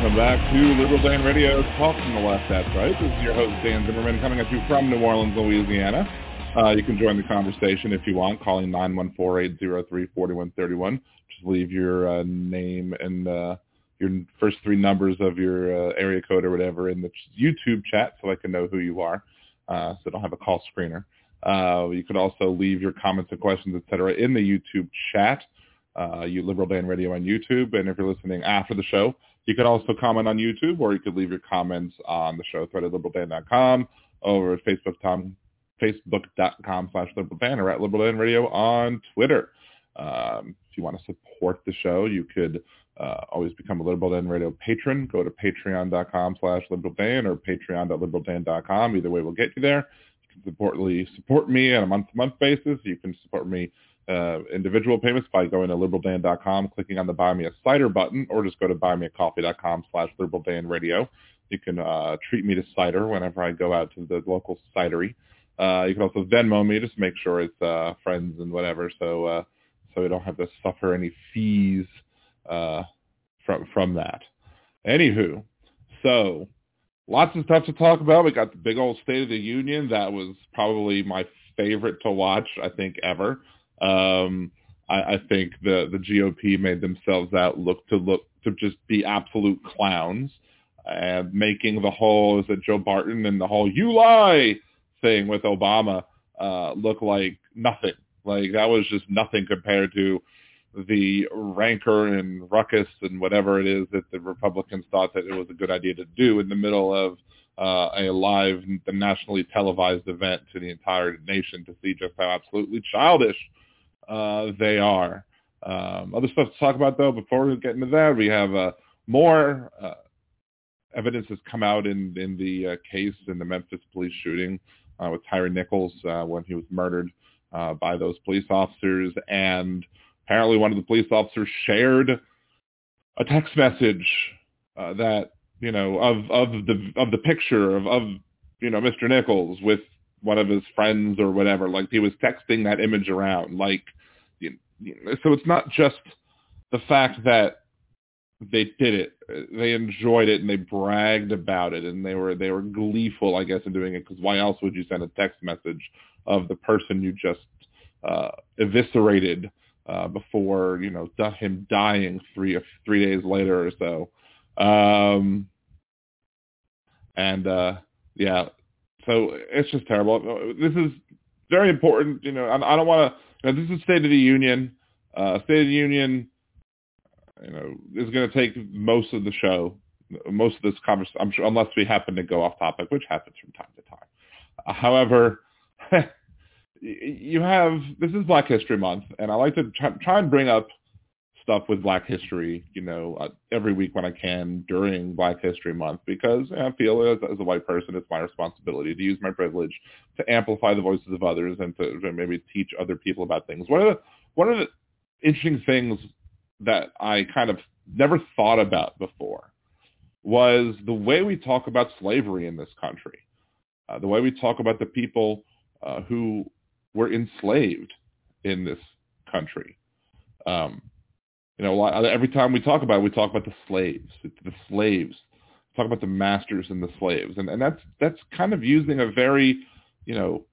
Welcome back to Liberal Dan Radio, talking the left, that's right. This is your host, Dan Zimmerman, coming at you from New Orleans, Louisiana. Uh, you can join the conversation if you want, calling 914-803-4131. Just leave your uh, name and uh, your first three numbers of your uh, area code or whatever in the YouTube chat so I can know who you are, uh, so I don't have a call screener. Uh, you could also leave your comments and questions, etc., in the YouTube chat you Liberal Dan Radio on YouTube. And if you're listening after the show, you could also comment on YouTube or you could leave your comments on the show thread at liberaldan.com over at Facebook.com, facebook.com slash liberaldan or at Liberal Dan Radio on Twitter. Um, if you want to support the show, you could uh, always become a Liberal Dan Radio patron. Go to patreon.com slash liberaldan or patreon.liberaldan.com. Either way we'll get you there. You can supportly support me on a month-to-month basis. You can support me uh, individual payments by going to liberaldan.com, clicking on the Buy Me a Cider button, or just go to buymeacoffee.com slash liberaldanradio. You can uh, treat me to cider whenever I go out to the local cidery. Uh, you can also Venmo me, just make sure it's uh, friends and whatever, so uh, so we don't have to suffer any fees uh, from from that. Anywho, so lots of stuff to talk about. We got the big old State of the Union. That was probably my favorite to watch, I think, ever. Um, I, I think the the GOP made themselves out look to look to just be absolute clowns, and making the whole is it Joe Barton and the whole "you lie" thing with Obama uh, look like nothing. Like that was just nothing compared to the rancor and ruckus and whatever it is that the Republicans thought that it was a good idea to do in the middle of uh, a live, nationally televised event to the entire nation to see just how absolutely childish uh, they are. Um, other stuff to talk about though. Before we get into that, we have uh, more uh, evidence has come out in in the uh, case in the Memphis police shooting uh, with Tyre Nichols when he was murdered by those police officers, and apparently one of the police officers shared a text message that you know of of the of the picture of of you know Mr. Nichols with one of his friends or whatever. Like he was texting that image around. Like, so it's not just the fact that they did it. They enjoyed it and they bragged about it and they were they were gleeful, I guess, in doing it. Because why else would you send a text message of the person you just uh, eviscerated uh, before you know him dying three three days later or so? Um, and uh, yeah, so it's just terrible. This is very important. You know, I, I don't want to. This is State of the Union. Uh, State of the Union, you know, is going to take most of the show, most of this conversation. Sure, unless we happen to go off topic, which happens from time to time. Uh, however, you have this is Black History Month, and I like to try, try and bring up stuff with Black History, you know, uh, every week when I can during Black History Month because I feel as, as a white person, it's my responsibility to use my privilege to amplify the voices of others and to, to maybe teach other people about things. One of the one of the interesting things that I kind of never thought about before was the way we talk about slavery in this country, uh, the way we talk about the people uh, who were enslaved in this country. Um, you know, every time we talk about it, we talk about the slaves, the slaves. Talk about the masters and the slaves, and and that's that's kind of using a very, you know,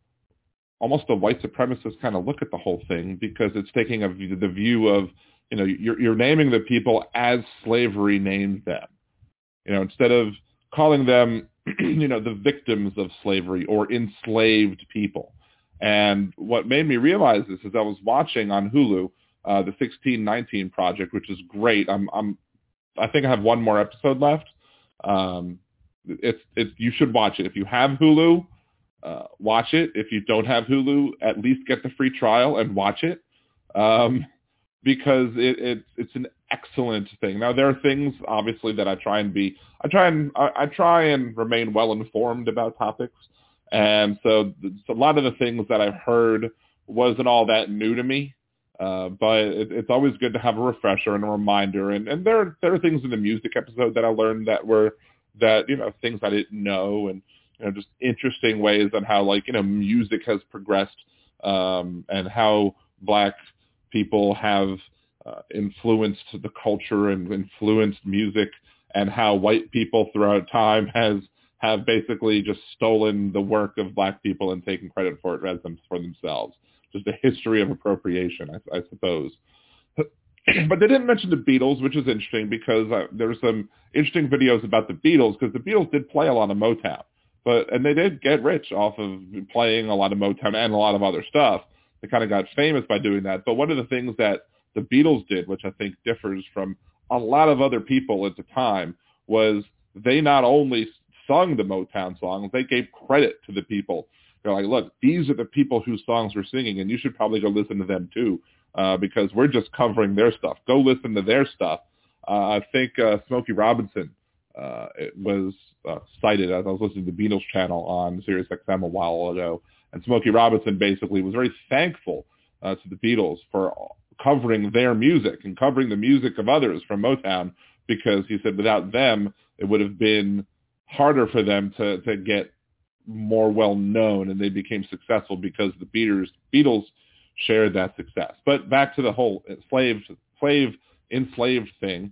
almost a white supremacist kind of look at the whole thing because it's taking a the view of, you know, you're you're naming the people as slavery named them, you know, instead of calling them, you know, the victims of slavery or enslaved people. And what made me realize this is I was watching on Hulu uh, the 1619 project, which is great. I'm, I'm, I think I have one more episode left. Um, it's, it's, you should watch it. If you have Hulu, uh, watch it. If you don't have Hulu, at least get the free trial and watch it. Um, because it, it, it's an excellent thing. Now there are things obviously that I try and be, I try and, I, I try and remain well informed about topics. And so, so a lot of the things that I've heard wasn't all that new to me. Uh, but it, it's always good to have a refresher and a reminder. And, and there there are things in the music episode that I learned that were that you know things I didn't know and you know just interesting ways on how like you know music has progressed um, and how black people have uh, influenced the culture and influenced music and how white people throughout time has have basically just stolen the work of black people and taken credit for it as them for themselves. Just a history of appropriation, I, I suppose. but they didn't mention the Beatles, which is interesting because uh, there were some interesting videos about the Beatles because the Beatles did play a lot of Motown, but and they did get rich off of playing a lot of Motown and a lot of other stuff. They kind of got famous by doing that. But one of the things that the Beatles did, which I think differs from a lot of other people at the time, was they not only sung the Motown songs, they gave credit to the people. They're like, look, these are the people whose songs we're singing, and you should probably go listen to them too uh, because we're just covering their stuff. Go listen to their stuff. Uh, I think uh, Smokey Robinson uh, was uh, cited as I was listening to the Beatles channel on Sirius XM a while ago, and Smokey Robinson basically was very thankful uh, to the Beatles for covering their music and covering the music of others from Motown because he said without them it would have been harder for them to to get more well known and they became successful because the Beatles Beatles shared that success. But back to the whole slave slave enslaved thing.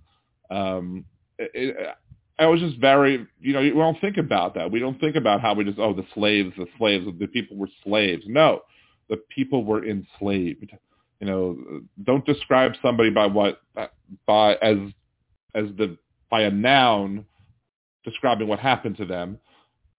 Um, it, it, I was just very, you know, we don't think about that. We don't think about how we just, oh, the slaves, the slaves, the people were slaves. No, the people were enslaved. You know, don't describe somebody by what, by as, as the, by a noun describing what happened to them.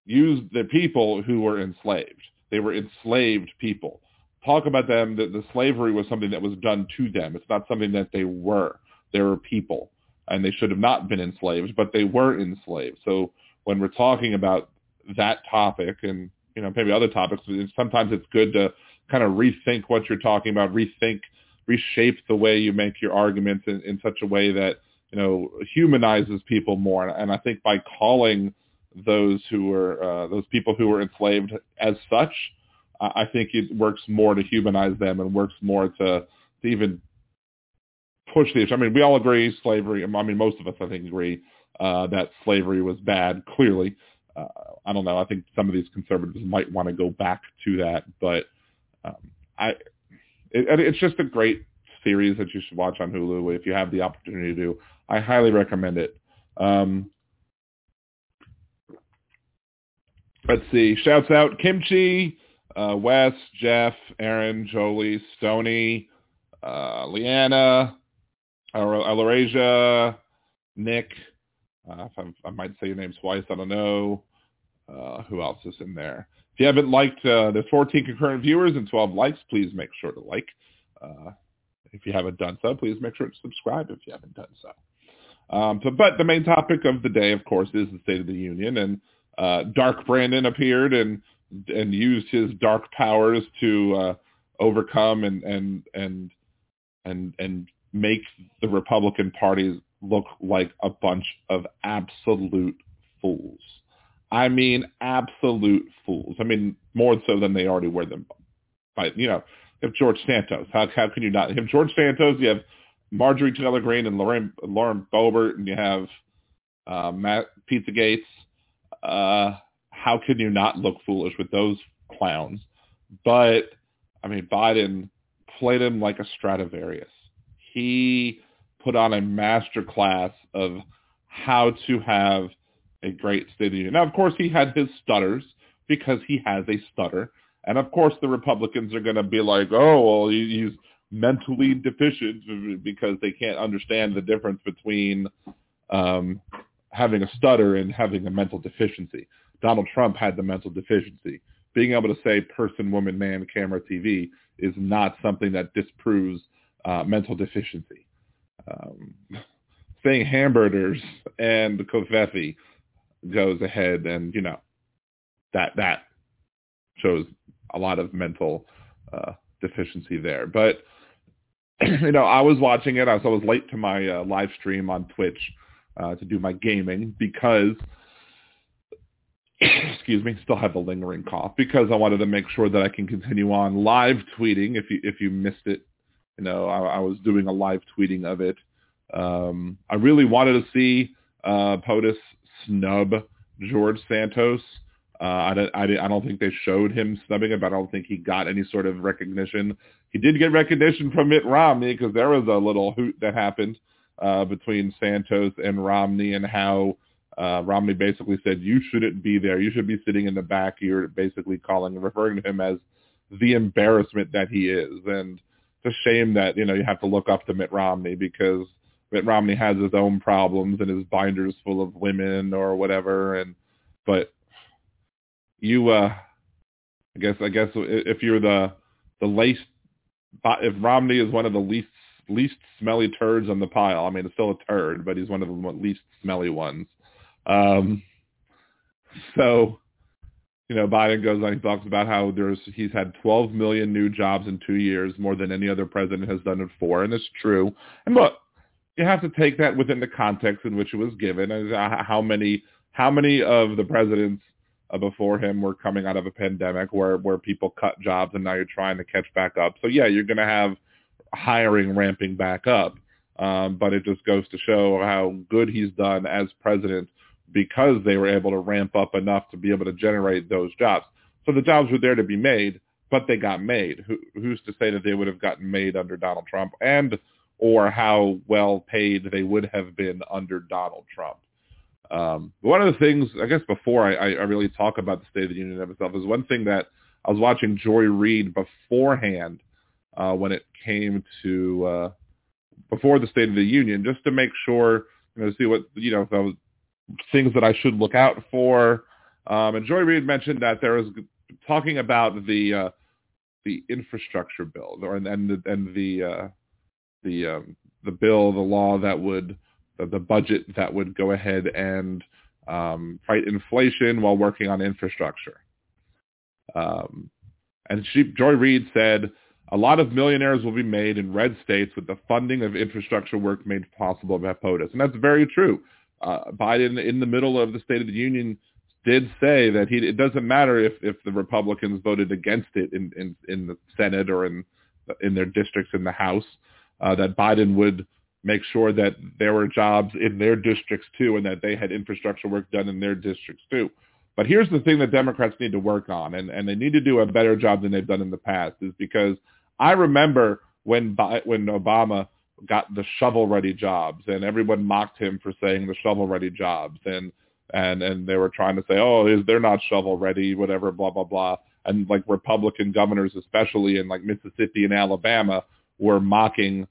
Use the people who were enslaved. They were enslaved people talk about them that the slavery was something that was done to them. It's not something that they were. They were people, and they should have not been enslaved, but they were enslaved. So when we're talking about that topic, and you know maybe other topics, sometimes it's good to kind of rethink what you're talking about, rethink, reshape the way you make your arguments in, in such a way that you know humanizes people more. And I think by calling those who were uh, those people who were enslaved as such I think it works more to humanize them and works more to, to even push the issue. I mean, we all agree slavery. I mean, most of us, I think, agree uh, that slavery was bad. Clearly, uh, I don't know. I think some of these conservatives might want to go back to that, but um, I, it, it's just a great series that you should watch on Hulu if you have the opportunity to. I highly recommend it. Um, let's see. Shouts out Kimchi uh, Wes, Jeff, Aaron, Jolie, Stony, uh, Leanna, Alarasia, Nick. Uh, I, might say your name twice. I don't know. Uh, who else is in there? If you haven't liked, uh, there's 14 concurrent viewers and 12 likes. Please make sure to like. Uh, if you haven't done so, please make sure to subscribe if you haven't done so. Um, so, but the main topic of the day, of course, is the State of the Union, and uh, Dark Brandon appeared and and used his dark powers to uh, overcome and and and and and make the Republican Party look like a bunch of absolute fools. I mean, absolute fools. I mean, more so than they already were them. But you know, if George Santos, how how can you not? have George Santos, you have Marjorie Taylor Greene and Lauren Lauren Boebert, and you have uh, Matt Pizzagates. Uh, how can you not look foolish with those clowns? But I mean, Biden played him like a Stradivarius. He put on a master class of how to have a great State of the Union. Now, of course, he had his stutters because he has a stutter. And of course, the Republicans are going to be like, oh, well, he's mentally deficient because they can't understand the difference between um, having a stutter and having a mental deficiency. Donald Trump had the mental deficiency. Being able to say person, woman, man, camera, TV is not something that disproves uh, mental deficiency. Um, saying hamburgers and covfefe goes ahead and, you know, that, that shows a lot of mental uh, deficiency there. But, you know, I was watching it. I was, I was late to my uh, live stream on Twitch uh, to do my gaming because – excuse me, still have the lingering cough because I wanted to make sure that I can continue on live tweeting. If you if you missed it, you know, I, I was doing a live tweeting of it. Um, I really wanted to see uh, POTUS snub George Santos Uh, I, don't, I, I don't think they showed him snubbing it, but I don't think he got any sort of recognition. He did get recognition from Mitt Romney because there was a little hoot that happened uh, between Santos and Romney and how uh, Romney basically said, you shouldn't be there. You should be sitting in the back. You're basically calling, referring to him as the embarrassment that he is. And it's a shame that, you know, you have to look up to Mitt Romney because Mitt Romney has his own problems and his binders full of women or whatever. And, but you, uh, I guess, I guess if you're the, the least, if Romney is one of the least, least smelly turds on the pile, I mean, it's still a turd, but he's one of the least smelly ones. Um, so, you know, Biden goes on, he talks about how there's, he's had 12 million new jobs in two years, more than any other president has done in four. And it's true. And look, you have to take that within the context in which it was given and how many, how many of the presidents uh, before him were coming out of a pandemic where, where people cut jobs and now you're trying to catch back up. So yeah, you're going to have hiring ramping back up. Um, but it just goes to show how good he's done as president because they were able to ramp up enough to be able to generate those jobs. So the jobs were there to be made, but they got made. Who, who's to say that they would have gotten made under Donald Trump and or how well paid they would have been under Donald Trump? Um, one of the things, I guess, before I, I really talk about the State of the Union of itself is one thing that I was watching Joy Reid beforehand uh, when it came to uh, before the State of the Union, just to make sure, you know, see what you know, things that I should look out for. Um, and Joy Reid mentioned that there was talking about the uh, the infrastructure bill, or and and the and the uh, the um, the bill, the law that would the, budget that would go ahead and um, fight inflation while working on infrastructure. Um, and she, Joy Reid said, a lot of millionaires will be made in red states with the funding of infrastructure work made possible by POTUS. And that's very true. Uh, Biden, in the middle of the State of the Union, did say that he, it doesn't matter if, if the Republicans voted against it in, in, in the Senate or in, in their districts in the House, uh, that Biden would make sure that there were jobs in their districts too and that they had infrastructure work done in their districts too. But here's the thing that Democrats need to work on, and, and they need to do a better job than they've done in the past, is because I remember when when Obama got the shovel-ready jobs, and everyone mocked him for saying the shovel-ready jobs, and and and they were trying to say, oh, they're not shovel-ready, whatever, blah blah blah, and like Republican governors, especially in like Mississippi and Alabama, were mocking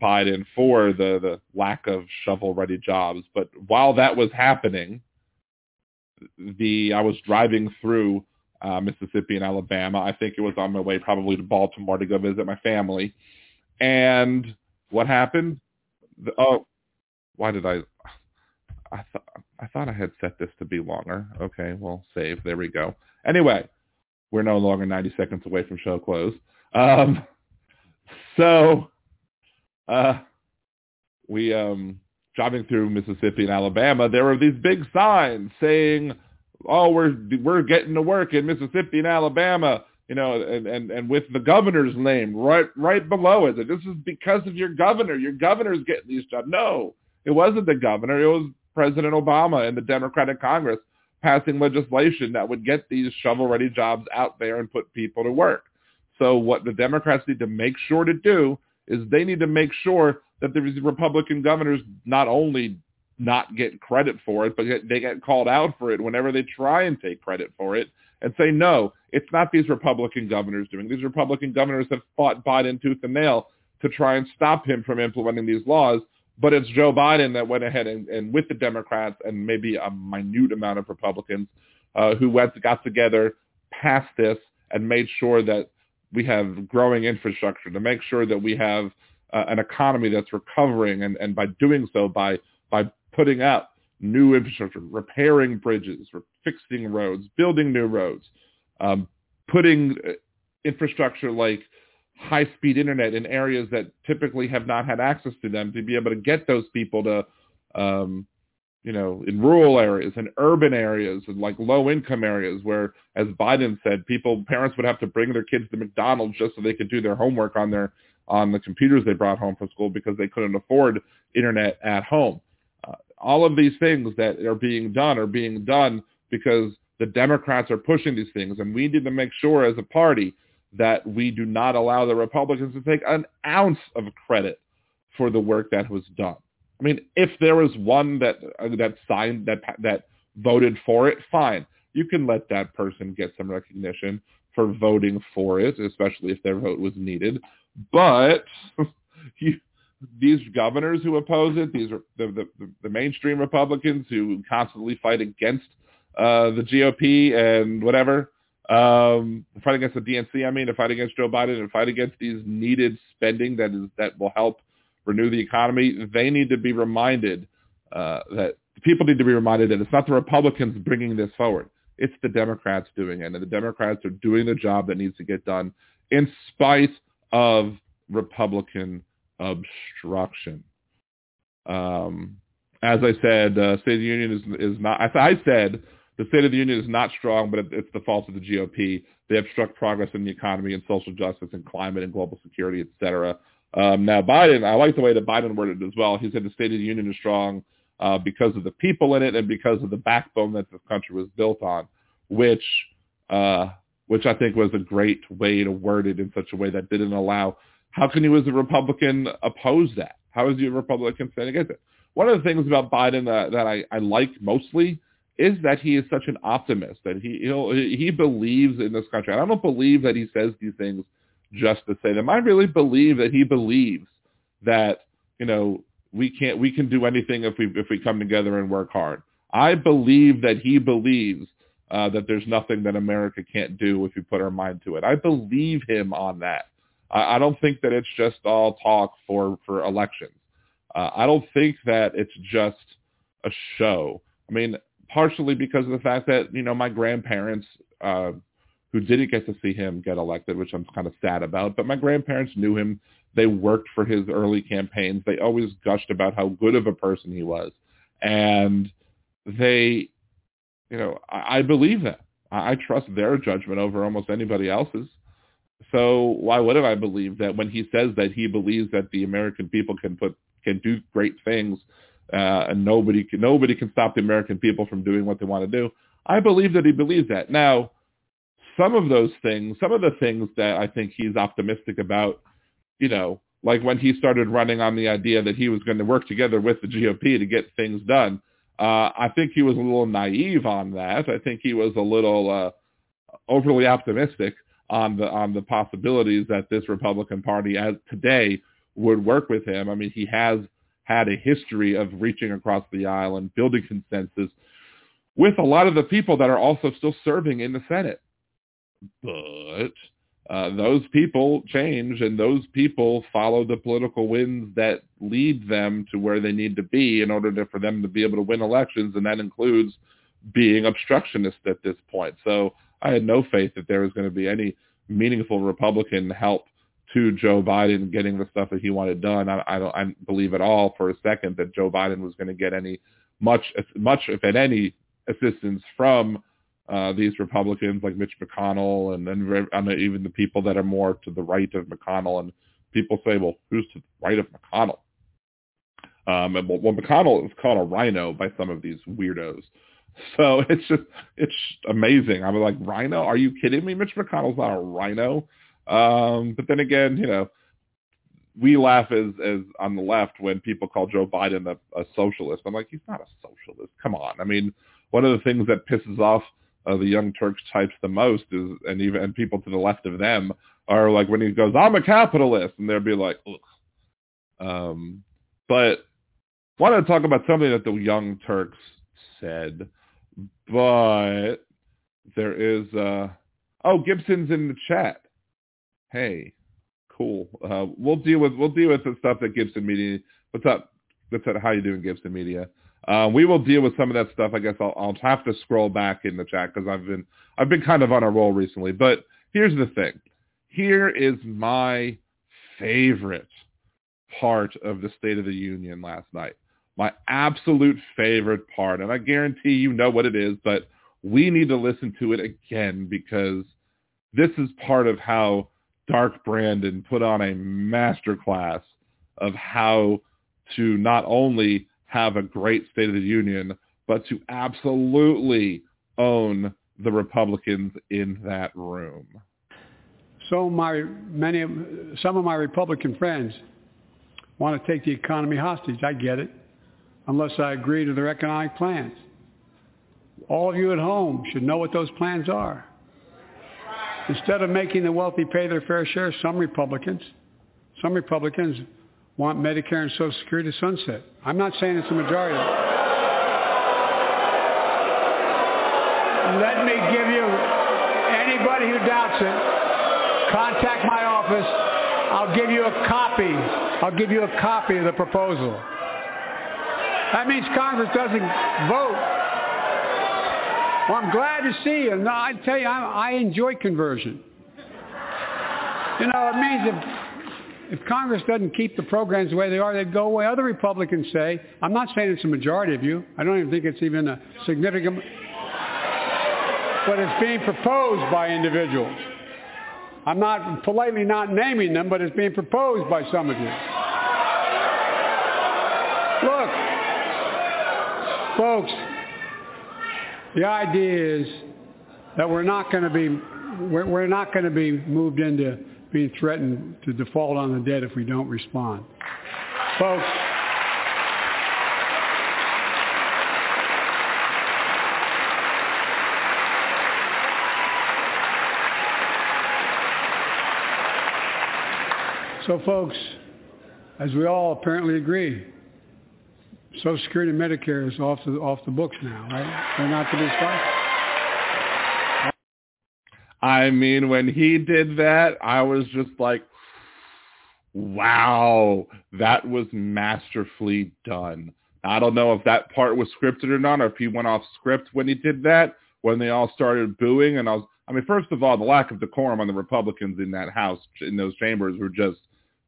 Biden for the, the lack of shovel-ready jobs. But while that was happening, the I was driving through uh, Mississippi and Alabama. I think it was on my way probably to Baltimore to go visit my family. And what happened? The, oh, why did I? I thought I thought I had set this to be longer. Okay, well, save. There we go. Anyway, we're no longer 90 seconds away from show close. Um, so uh, we um, driving through Mississippi and Alabama, there were these big signs saying, "Oh, we're we're getting to work in Mississippi and Alabama." You know, and, and, and with the governor's name right right below it. This is because of your governor. Your governor's getting these jobs. No, it wasn't the governor. It was President Obama and the Democratic Congress passing legislation that would get these shovel-ready jobs out there and put people to work. So what the Democrats need to make sure to do is they need to make sure that the Republican governors not only not get credit for it, but they get called out for it whenever they try and take credit for it and say, no, it's not these Republican governors doing. These Republican governors have fought Biden tooth and nail to try and stop him from implementing these laws. But it's Joe Biden that went ahead and, and with the Democrats and maybe a minute amount of Republicans uh, who went, got together, passed this, and made sure that we have growing infrastructure, to make sure that we have uh, an economy that's recovering, and, and by doing so, by by putting up new infrastructure, repairing bridges, fixing roads, building new roads, um, putting uh, infrastructure like high-speed internet in areas that typically have not had access to them to be able to get those people to um, you know, in rural areas and urban areas and like low income areas where, as Biden said, people, parents would have to bring their kids to McDonald's just so they could do their homework on their, on the computers they brought home from school because they couldn't afford internet at home. All of these things that are being done are being done because the Democrats are pushing these things, and we need to make sure as a party that we do not allow the Republicans to take an ounce of credit for the work that was done. I mean, if there was one that that signed that that voted for it, fine. You can let that person get some recognition for voting for it, especially if their vote was needed. But you, these governors who oppose it, these are the, the, the mainstream Republicans who constantly fight against uh, the GOP and whatever, um, fight against the DNC. I mean, to fight against Joe Biden and fight against these needed spending that is that will help renew the economy. They need to be reminded uh, that people need to be reminded that it's not the Republicans bringing this forward. It's the Democrats doing it, and the Democrats are doing the job that needs to get done in spite of Republican obstruction. Um, as I said, uh, State of the Union is, is not. I, I said the State of the Union is not strong, but it, it's the fault of the GOP. They obstruct progress in the economy and social justice and climate and global security, et cetera. Um, now, Biden, I like the way that Biden worded it as well. He said the State of the Union is strong uh, because of the people in it and because of the backbone that this country was built on, which uh, which I think was a great way to word it in such a way that didn't allow. How can you, as a Republican, oppose that? How is you a Republican stand against it? One of the things about Biden that, that I, I like mostly is that he is such an optimist that he he'll, he believes in this country. I don't believe that he says these things just to say them. I really believe that he believes that you know we can't we can do anything if we if we come together and work hard. I believe that he believes uh, that there's nothing that America can't do if we put our mind to it. I believe him on that. I, I don't think that it's just all talk for for elections. Uh, I don't think that it's just a show. I mean, partially because of the fact that you know my grandparents uh, who didn't get to see him get elected, which I'm kind of sad about, but my grandparents knew him. They worked for his early campaigns. They always gushed about how good of a person he was, and they you know, I, I believe that. I, I trust their judgment over almost anybody else's. So why wouldn't I believe that when he says that he believes that the American people can put can do great things uh, and nobody can, nobody can stop the American people from doing what they want to do? I believe that he believes that. Now, some of those things, some of the things that I think he's optimistic about, you know, like when he started running on the idea that he was going to work together with the GOP to get things done, uh, I think he was a little naive on that. I think he was a little uh, overly optimistic on the on the possibilities that this Republican Party as today would work with him. I mean, he has had a history of reaching across the aisle and building consensus with a lot of the people that are also still serving in the Senate. But uh, those people change and those people follow the political winds that lead them to where they need to be in order to, for them to be able to win elections. And that includes being obstructionist at this point. So I had no faith that there was going to be any meaningful Republican help to Joe Biden getting the stuff that he wanted done. I, I don't I believe at all for a second that Joe Biden was going to get any much, much if at any assistance from uh, these Republicans like Mitch McConnell and then even the people that are more to the right of McConnell. And people say, well, who's to the right of McConnell? Um, and well, McConnell is called a rhino by some of these weirdos. So it's just, it's amazing. I'm like, rhino? Are you kidding me? Mitch McConnell's not a rhino. Um, but then again, you know, we laugh as, as on the left when people call Joe Biden a, a socialist. I'm like, he's not a socialist. Come on. I mean, one of the things that pisses off uh, the Young Turks types the most is, and even and people to the left of them are like when he goes, "I'm a capitalist," and they'll be like, Ugh. Um, but want to talk about something that the Young Turks said, but there is uh oh Gibson's in the chat. Hey, cool. Uh, we'll deal with we'll deal with the stuff that Gibson Media. What's up? What's up? How you doing, Gibson Media? Uh, we will deal with some of that stuff. I guess I'll, I'll have to scroll back in the chat because I've been I've been kind of on a roll recently. But here's the thing. Here is my favorite part of the State of the Union last night. My absolute favorite part, and I guarantee you know what it is, but we need to listen to it again because this is part of how Dark Brandon put on a master class of how to not only have a great State of the Union, but to absolutely own the Republicans in that room. So my many some of my Republican friends want to take the economy hostage. I get it, unless I agree to their economic plans. All of you at home should know what those plans are. Instead of making the wealthy pay their fair share, some Republicans, some Republicans want Medicare and Social Security to sunset. I'm not saying it's a majority. Let me give you, anybody who doubts it, contact my office. I'll give you a copy. I'll give you a copy of the proposal. That means Congress doesn't vote. Well, I'm glad to see you. No, I tell you, I, I enjoy conversion. You know, it means if, if Congress doesn't keep the programs the way they are, they'd go away. Other Republicans say, I'm not saying it's a majority of you. I don't even think it's even a significant, but it's being proposed by individuals. I'm not politely not naming them, but it's being proposed by some of you. Look, folks, the idea is that we're not going to be we're, we're not going to be moved into being threatened to default on the debt if we don't respond. Folks, So folks, as we all apparently agree, Social Security and Medicare is off the off the books now, right? They're not to be stopped. I mean, when he did that, I was just like, wow, that was masterfully done. I don't know if that part was scripted or not, or if he went off script when he did that, when they all started booing. And I was, I mean, first of all, the lack of decorum on the Republicans in that house, in those chambers, were just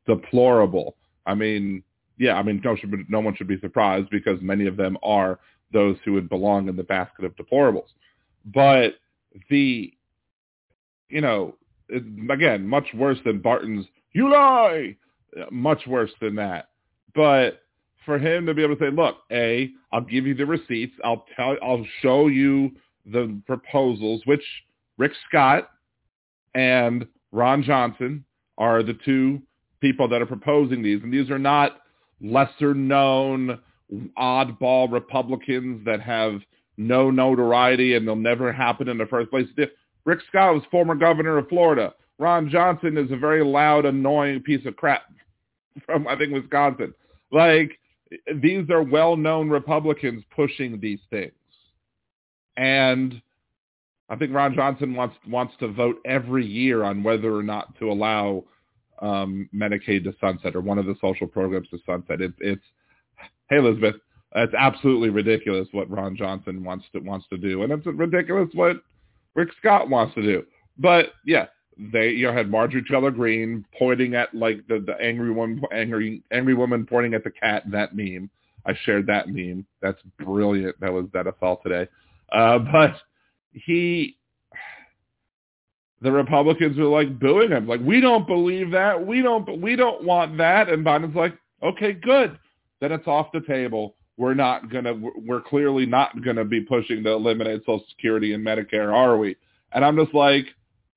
deplorable. I mean, yeah, I mean, no, should, no one should be surprised because many of them are those who would belong in the basket of deplorables. But the, you know, again, much worse than Barton's, you lie, much worse than that. But for him to be able to say, look, A, I'll give you the receipts. I'll tell, I'll show you the proposals, which Rick Scott and Ron Johnson are the two people that are proposing these. And these are not lesser known oddball Republicans that have no notoriety and they'll never happen in the first place. Rick Scott was former governor of Florida. Ron Johnson is a very loud, annoying piece of crap from, I think, Wisconsin. Like, these are well-known Republicans pushing these things. And I think Ron Johnson wants wants to vote every year on whether or not to allow um, Medicaid to sunset or one of the social programs to sunset. It, it's hey Elizabeth, it's absolutely ridiculous what Ron Johnson wants to wants to do, and it's ridiculous what Rick Scott wants to do. But yeah, they you know had Marjorie Taylor Greene pointing at like the the angry woman angry angry woman pointing at the cat. That meme, I shared that meme. That's brilliant. That was that I saw today. Uh, but he the Republicans were like booing him, like we don't believe that, we don't, we don't want that, and Biden's like, okay, good, then it's off the table. We're not gonna, we're clearly not gonna be pushing to eliminate Social Security and Medicare, are we? And I'm just like,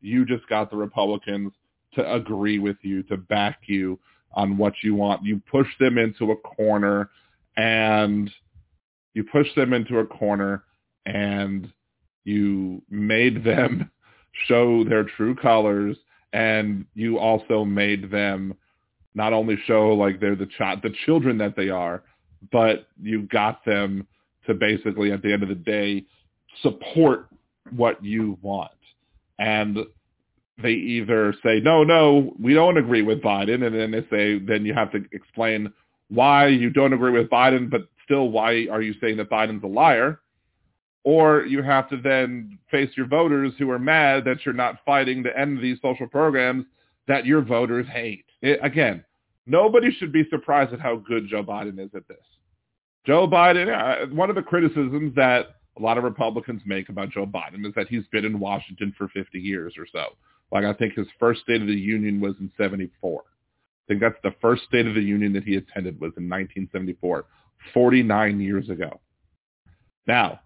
you just got the Republicans to agree with you, to back you on what you want. You push them into a corner, and you push them into a corner, and you made them show their true colors and you also made them not only show like they're the child the children that they are, but you got them to basically at the end of the day support what you want. And they either say, no, no, we don't agree with Biden. And then they say, then you have to explain why you don't agree with Biden, but still why are you saying that Biden's a liar? Or you have to then face your voters who are mad that you're not fighting to end these social programs that your voters hate. It, again, nobody should be surprised at how good Joe Biden is at this. Joe Biden, uh, one of the criticisms that a lot of Republicans make about Joe Biden is that he's been in Washington for 50 years or so. Like I think his first State of the Union was in 74. I think that's the first State of the Union that he attended was in 1974, 49 years ago. Now,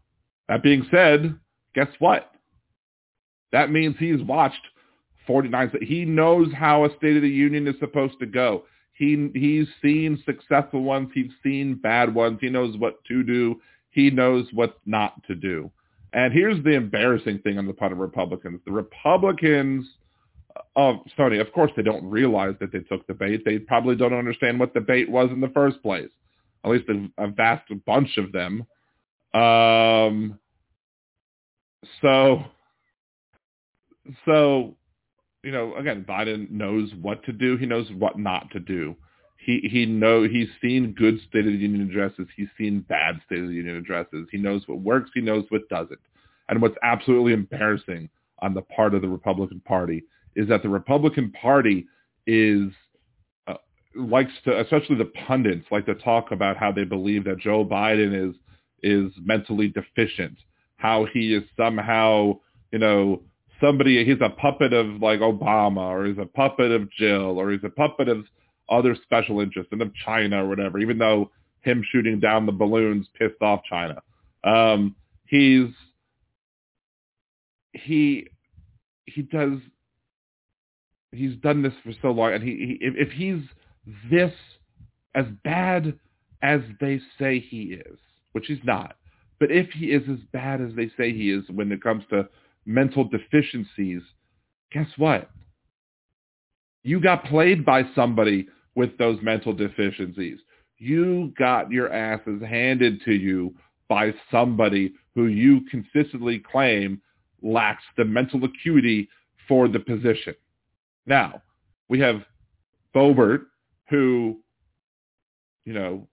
that being said, guess what? That means he's watched 49. He knows how a State of the Union is supposed to go. He he's seen successful ones. He's seen bad ones. He knows what to do. He knows what not to do. And here's the embarrassing thing on the part of Republicans. The Republicans, of uh, Sony, of course, they don't realize that they took the bait. They probably don't understand what the bait was in the first place. At least a, a vast bunch of them. Um, so, so, you know, again, Biden knows what to do. He knows what not to do. He he know he's seen good State of the Union addresses. He's seen bad State of the Union addresses. He knows what works. He knows what doesn't. And what's absolutely embarrassing on the part of the Republican Party is that the Republican Party is uh, likes to, especially the pundits, like to talk about how they believe that Joe Biden is is mentally deficient, how he is somehow, you know, somebody, he's a puppet of like Obama, or he's a puppet of Jill, or he's a puppet of other special interests and of China or whatever, even though him shooting down the balloons pissed off China. Um, he's he he does he's done this for so long, and he, he if, if he's this as bad as they say he is, which he's not, but if he is as bad as they say he is when it comes to mental deficiencies, guess what? You got played by somebody with those mental deficiencies. You got your asses handed to you by somebody who you consistently claim lacks the mental acuity for the position. Now, we have Boebert, who, you know,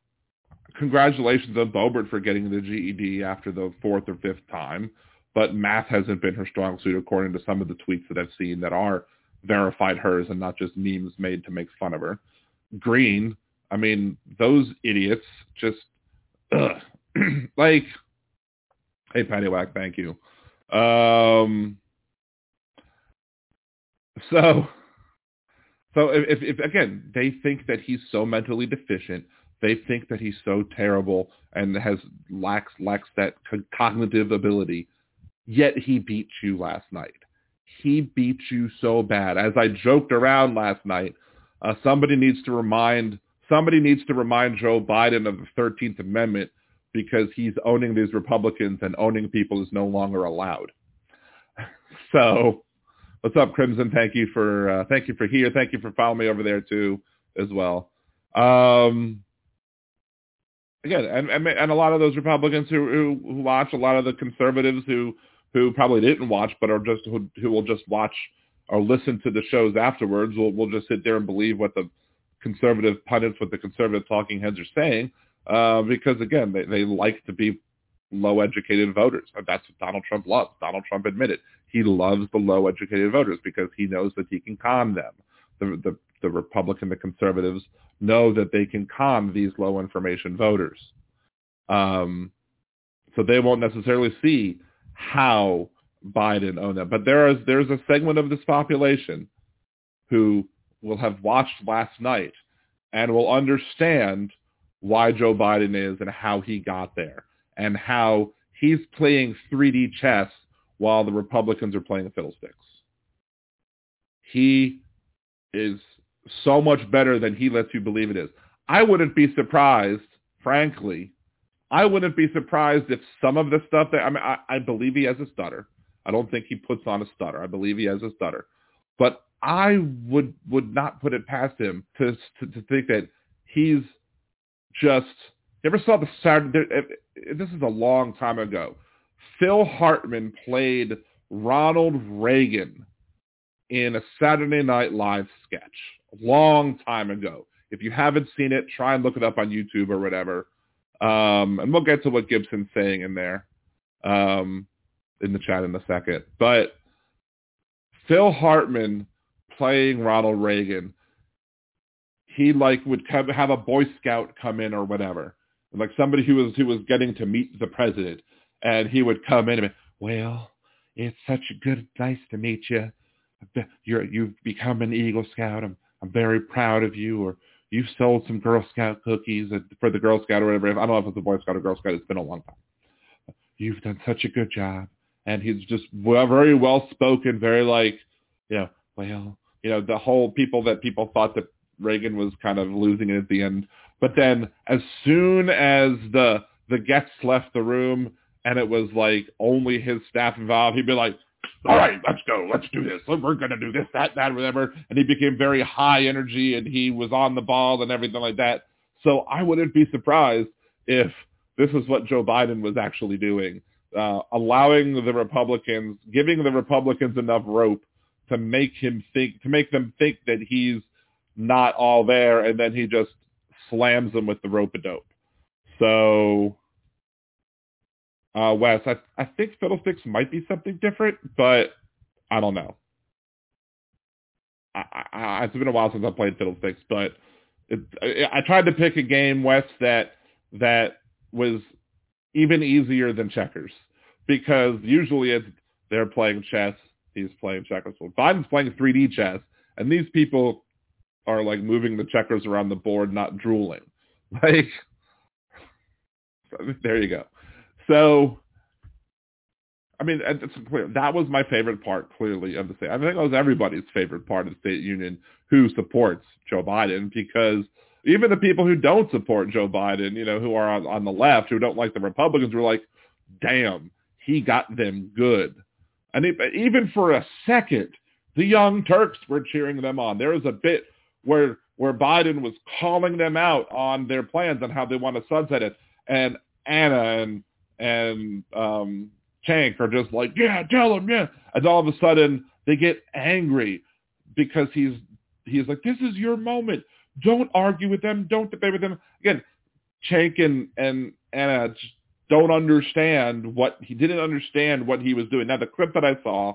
congratulations on Boebert for getting the GED after the fourth or fifth time, but math hasn't been her strong suit according to some of the tweets that I've seen that are verified hers and not just memes made to make fun of her. Greene, I mean, those idiots just, like, hey, Patty Whack, thank you. Um, so, so if, if again they think that he's so mentally deficient, they think that he's so terrible and has lacks lacks that cognitive ability. Yet he beat you last night. He beat you so bad. As I joked around last night, uh, somebody needs to remind somebody needs to remind Joe Biden of the 13th Amendment because he's owning these Republicans and owning people is no longer allowed. So what's up, Crimson? Thank you for uh, thank you for here. Thank you for following me over there too as well. Um, again, and, and, and a lot of those Republicans who, who, who watch, a lot of the conservatives who who probably didn't watch, but are just who, who will just watch or listen to the shows afterwards. Will will just sit there and believe what the conservative pundits, what the conservative talking heads are saying, uh, because again, they, they like to be low-educated voters. That's what Donald Trump loves. Donald Trump admitted he loves the low-educated voters because he knows that he can con them. The, the, the Republican, the conservatives know that they can con these low-information voters. Um, so they won't necessarily see how Biden owned them. But there is there's a segment of this population who will have watched last night and will understand why Joe Biden is and how he got there and how he's playing 3D chess while the Republicans are playing the fiddlesticks. He is so much better than he lets you believe it is. I wouldn't be surprised, frankly, I wouldn't be surprised if some of the stuff that I mean, I, I believe he has a stutter. I don't think he puts on a stutter. I believe he has a stutter, but I would would not put it past him to to, to think that he's just. You ever saw the Saturday? Eh, eh, this is a long time ago. Phil Hartman played Ronald Reagan in a Saturday Night Live sketch long time ago. If you haven't seen it, try and look it up on YouTube or whatever. Um, and we'll get to what Gibson's saying in there um, in the chat in a second. But Phil Hartman playing Ronald Reagan, he like would have a Boy Scout come in or whatever, like somebody who was who was getting to meet the president, and he would come in and be, well, it's such a good, nice to meet you. You're you've become an Eagle Scout. I'm I'm very proud of you. Or you've sold some Girl Scout cookies for the Girl Scout or whatever. I don't know if it's a Boy Scout or Girl Scout. It's been a long time. You've done such a good job. and he's just very well spoken, very like, you know, well, you know, the whole people that people thought that Reagan was kind of losing it at the end. But then as soon as the the guests left the room and it was like only his staff involved, he'd be like, all right, let's go. Let's do this. We're going to do this, that, that, whatever. And he became very high energy and he was on the ball and everything like that. So I wouldn't be surprised if this is what Joe Biden was actually doing, uh, allowing the Republicans, giving the Republicans enough rope to make him think, to make them think that he's not all there, and then he just slams them with the rope a dope. So, uh, Wes, I, I think Fiddlesticks might be something different, but I don't know. I, I, it's been a while since I played Fiddlesticks, but it, I, I tried to pick a game, Wes, that that was even easier than checkers because usually it's they're playing chess, he's playing checkers. Well, Biden's playing 3D chess, and these people are like moving the checkers around the board, not drooling. Like, there you go. So, I mean, that was my favorite part, clearly, of the state. I think it was everybody's favorite part of the State Union who supports Joe Biden because even the people who don't support Joe Biden, you know, who are on, on the left, who don't like the Republicans, were like, damn, he got them good. And it, even for a second, the Young Turks were cheering them on. There was a bit where where Biden was calling them out on their plans and how they want to sunset it, and Anna and and um, Cenk are just like, yeah, tell him, yeah, and all of a sudden they get angry because he's he's like, this is your moment. Don't argue with them. Don't debate with them. Again, Cenk and and Anna don't understand what he didn't understand what he was doing. Now the clip that I saw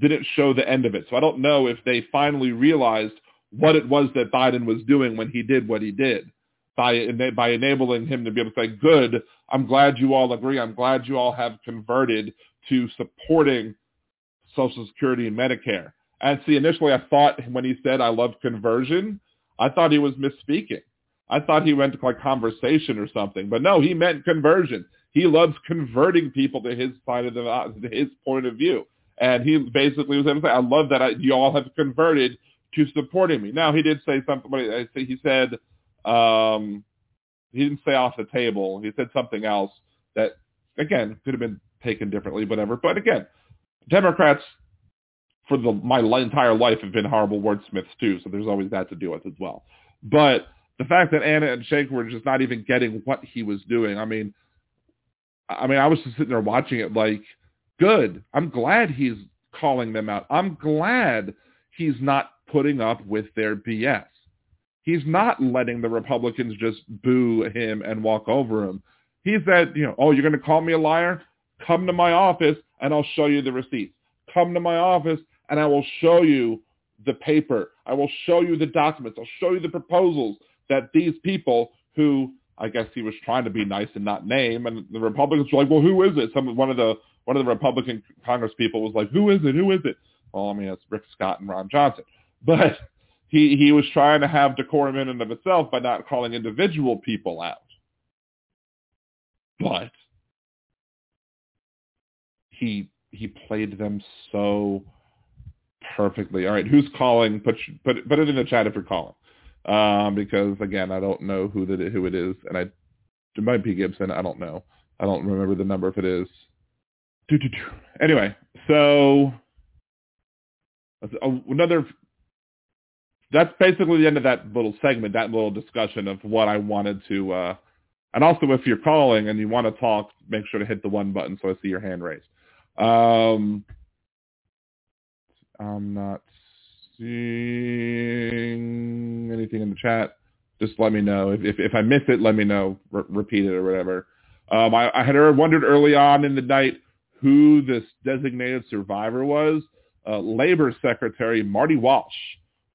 didn't show the end of it, so I don't know if they finally realized what it was that Biden was doing when he did what he did by by enabling him to be able to say, "Good, I'm glad you all agree. I'm glad you all have converted to supporting Social Security and Medicare." And see, initially I thought when he said, "I love conversion," I thought he was misspeaking. I thought he went to like conversation or something, but no, he meant conversion. He loves converting people to his side of the to his point of view, and he basically was able to say, "I love that I, you all have converted to supporting me. Now he did say something. He said um, he didn't say off the table. He said something else that again could have been taken differently, whatever. But again, Democrats for the my entire life have been horrible wordsmiths too. So there's always that to deal with as well. But the fact that Anna and Cenk were just not even getting what he was doing. I mean, I mean, I was just sitting there watching it like, good. I'm glad he's calling them out. I'm glad he's not putting up with their BS. He's not letting the Republicans just boo him and walk over him. He said, you know, oh, you're going to call me a liar? Come to my office and I'll show you the receipts. Come to my office and I will show you the paper. I will show you the documents. I'll show you the proposals that these people who I guess he was trying to be nice and not name, and the Republicans were like, well, who is it? Some one of the one of the Republican Congress people was like, who is it? Who is it? Well, I mean, it's Rick Scott and Ron Johnson. But he, he was trying to have decorum in and of itself by not calling individual people out. But he he played them so perfectly. All right, who's calling? Put put put it in the chat if you're calling, um, because again, I don't know who that who it is, and I it might be Gibson. I don't know. I don't remember the number if it is. Anyway, so another that's basically the end of that little segment, that little discussion of what I wanted to. Uh, and also, if you're calling and you want to talk, make sure to hit the one button so I see your hand raised. Um, I'm not seeing anything in the chat. Just let me know if if, if I miss it. Let me know. repeat it or whatever. Um, I, I had wondered early on in the night who this designated survivor was. Uh, Labor Secretary Marty Walsh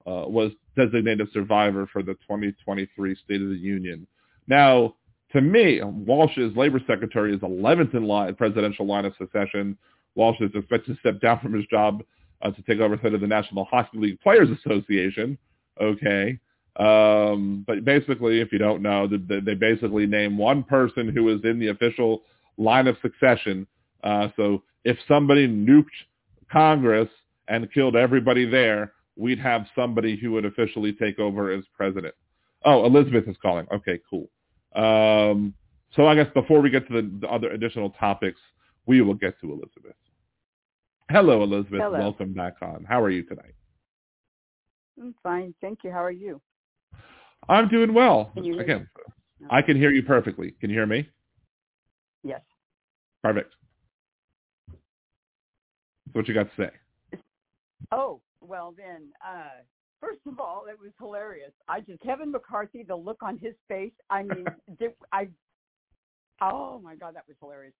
uh, was designated survivor for the 2023 State of the Union. Now, to me, Walsh's labor secretary is 11th in line, presidential line of succession. Walsh is expected to step down from his job uh, to take over head of the National Hockey League Players Association. Okay. Um, but basically, if you don't know, they, basically name one person who is in the official line of succession. Uh, so if somebody nuked Congress and killed everybody there, we'd have somebody who would officially take over as president. Oh, Elizabeth is calling. Okay, cool. Um, so I guess before we get to the, the, other additional topics, we will get to Elizabeth. Hello, Elizabeth. Hello. Welcome back on. How are you tonight? I'm fine. Thank you. How are you? I'm doing well. Can Again, me? I can hear you perfectly. Can you hear me? Yes. Perfect. What you got to say? Oh, well then, uh, first of all, it was hilarious. I just, Kevin McCarthy, the look on his face, I mean, did, I, oh my God, that was hilarious.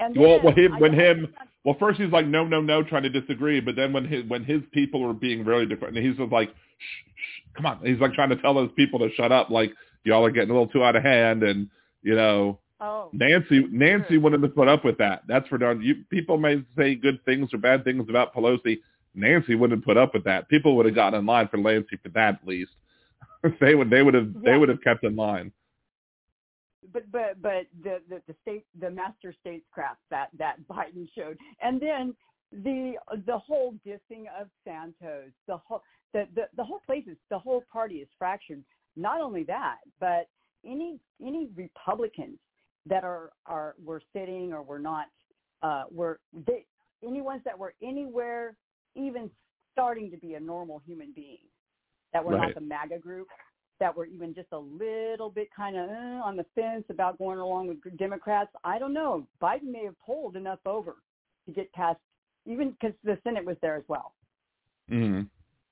And Well, well, him, when him, well, first he's like, no, no, no, trying to disagree, but then when his when his people were being really different, and he's just like, shh, shh, come on, he's like trying to tell those people to shut up, like y'all are getting a little too out of hand, and you know, oh, Nancy Nancy wouldn't have put up with that. That's for darn. You people may say good things or bad things about Pelosi. Nancy wouldn't have put up with that. People would have gotten in line for Nancy for that at least. they would they would have they would have kept in line. but but but the, the the state the master statescraft that that Biden showed, and then the the whole dissing of Santos, the whole the, the the whole place is the whole party is fractured. Not only that, but any any Republicans that are are were sitting or were not uh, were they any ones that were anywhere even starting to be a normal human being that were Right. not the MAGA group that were even just a little bit kind of uh, on the fence about going along with Democrats. I don't know. Biden may have pulled enough over to get past, even because the Senate was there as well. hmm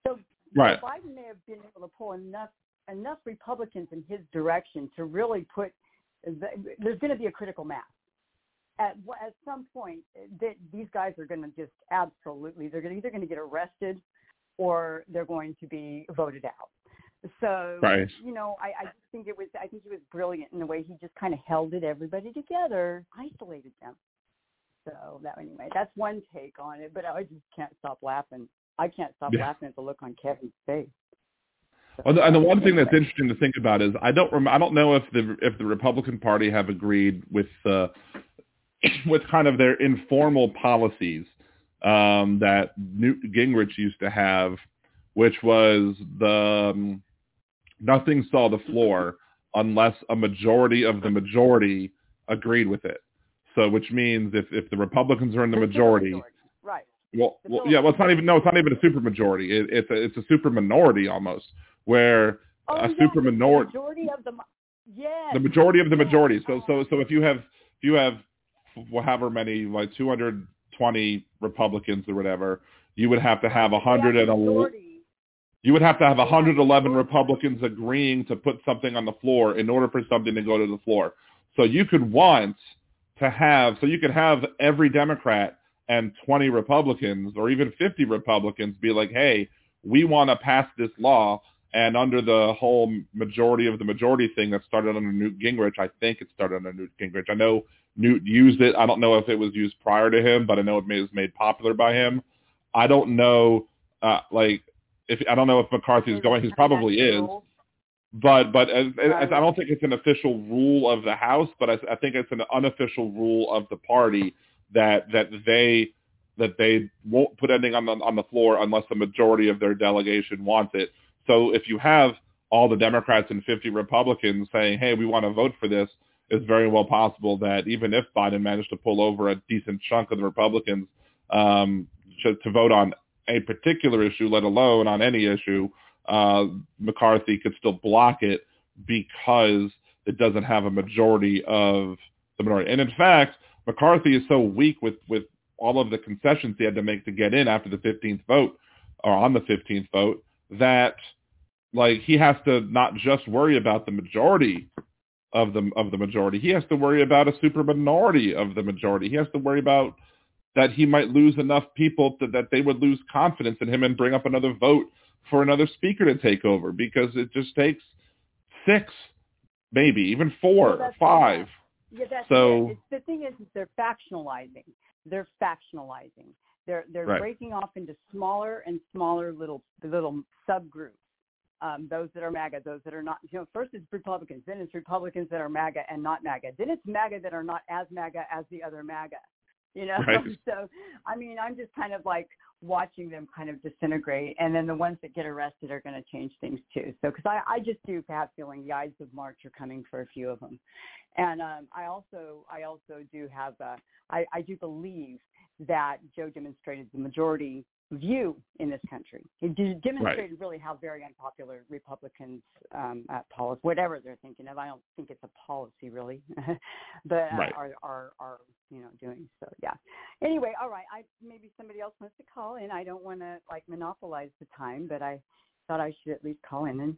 So Right. Biden may have been able to pull enough enough Republicans in his direction to really put. There's going to be a critical mass. At at some point, that these guys are going to just absolutely. They're gonna, either going to get arrested, or they're going to be voted out. So Right. you know, I, I think it was. I think he was brilliant in the way he just kind of held it everybody together, isolated them. So that anyway, that's one take on it. But I just can't stop laughing. I can't stop Yeah. laughing at the look on Kevin's face. So, Well, and the one thing that's interesting to think about is I don't rem- I don't know if the if the Republican Party have agreed with uh, with kind of their informal policies um, that Newt Gingrich used to have, which was the um, nothing saw the floor unless a majority of the majority agreed with it. So, which means if if the Republicans are in the majority, right? well, well yeah, well, it's not even no, it's not even a super majority. It, it's a it's a super minority almost, where Oh, a yes, super the majority of the. Yes. the majority of the majority. So so so if you have if you have however many like 220 Republicans or whatever, you would have to have a hundred and eleven. Majority. You would have to have Yeah, 111. Republicans agreeing to put something on the floor in order for something to go to the floor. So you could want to have, so you could have every Democrat and 20 Republicans or even 50 Republicans be like, hey, we want to pass this law. And under the whole majority of the majority thing that started under Newt Gingrich, I think it started under Newt Gingrich. I know Newt used it. I don't know if it was used prior to him, but I know it was made popular by him. I don't know, uh, like, if I don't know if McCarthy is going. He probably is but but as, as, I don't think it's an official rule of the House, but I, I think it's an unofficial rule of the party that that they that they won't put anything on the on the floor unless the majority of their delegation wants it. So if you have all the Democrats and 50 Republicans saying, "Hey, we want to vote for this," it's very well possible that even if Biden managed to pull over a decent chunk of the Republicans um, to, to vote on a particular issue, let alone on any issue, uh, McCarthy could still block it because it doesn't have a majority of the minority. And in fact, McCarthy is so weak with, with all of the concessions he had to make to get in after the 15th vote or on the 15th vote that like he has to not just worry about the majority of the of the majority. He has to worry about a super minority of the majority. He has to worry about that he might lose enough people to, that they would lose confidence in him and bring up another vote for another speaker to take over because it just takes six, maybe even four, that's- five. Yeah, that's So-. The thing is, is they're factionalizing. They're factionalizing. They're they're Right. breaking off into smaller and smaller little little subgroups. Um, those that are MAGA, those that are not. You know, first it's Republicans, then it's Republicans that are MAGA and not MAGA, then it's MAGA that are not as MAGA as the other MAGA. You know, Right. so I mean, I'm just kind of like watching them kind of disintegrate, and then the ones that get arrested are going to change things too. So, because I, I just do have feeling the ides of March are coming for a few of them, and um, I also, I also do have, uh, I, I do believe that Joe demonstrated the majority view in this country. It de- demonstrated really how very unpopular Republicans um, at policy, whatever they're thinking of. I don't think it's a policy really, but uh, Right. are, are are you know doing so. Yeah. Anyway, all right. I maybe somebody else wants to call in. I don't want to like monopolize the time, but I thought I should at least call in and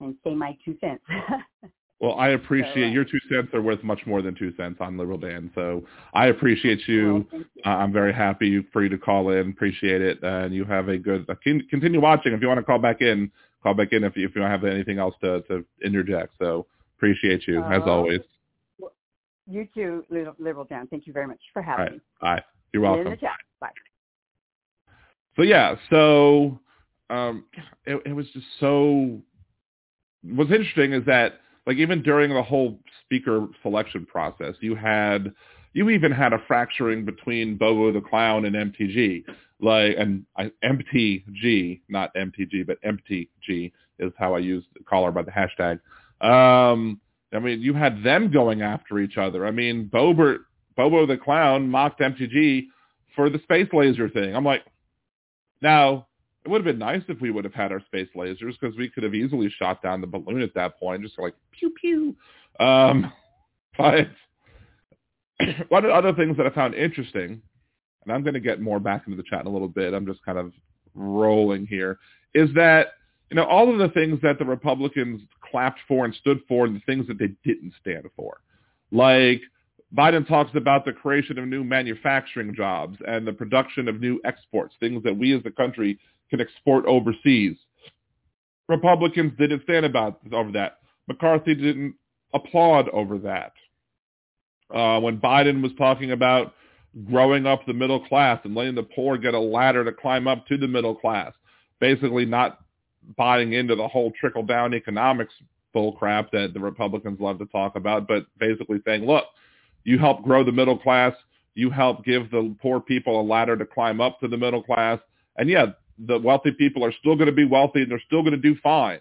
and say my two cents. Well, I appreciate So, uh, your two cents are worth much more than two cents on Liberal Dan. So I appreciate you. Well, you. Uh, I'm very happy for you to call in. Appreciate it. And you have a good. Uh, continue watching. If you want to call back in, call back in. If you, if you don't have anything else to to interject. So appreciate you as Uh, always. You too, Liberal Dan. Thank you very much for having right. me. All right. You're In welcome. the chat. Bye. so yeah, so um, it, it was just so. What's interesting is that like even during the whole speaker selection process, you had you even had a fracturing between Bobo the Clown and MTG, like and MTG, not MTG, but MTG is how I use call her by the hashtag. Um, I mean, you had them going after each other. I mean, Bobo Bobo the Clown mocked MTG for the space laser thing. I'm like, now it would have been nice if we would have had our space lasers because we could have easily shot down the balloon at that point, just like pew pew. Um, but one of the other things that I found interesting, and I'm going to get more back into the chat in a little bit. I'm just kind of rolling here, is that you know all of the things that the Republicans clapped for and stood for, and the things that they didn't stand for, like Biden talks about the creation of new manufacturing jobs and the production of new exports, things that we as a country can export overseas. Republicans didn't stand about over that. McCarthy didn't applaud over that. Uh, when Biden was talking about growing up the middle class and letting the poor get a ladder to climb up to the middle class, basically not buying into the whole trickle down economics bullcrap that the Republicans love to talk about, but basically saying, look, you help grow the middle class, you help give the poor people a ladder to climb up to the middle class, and yeah, the wealthy people are still going to be wealthy and they're still going to do fine.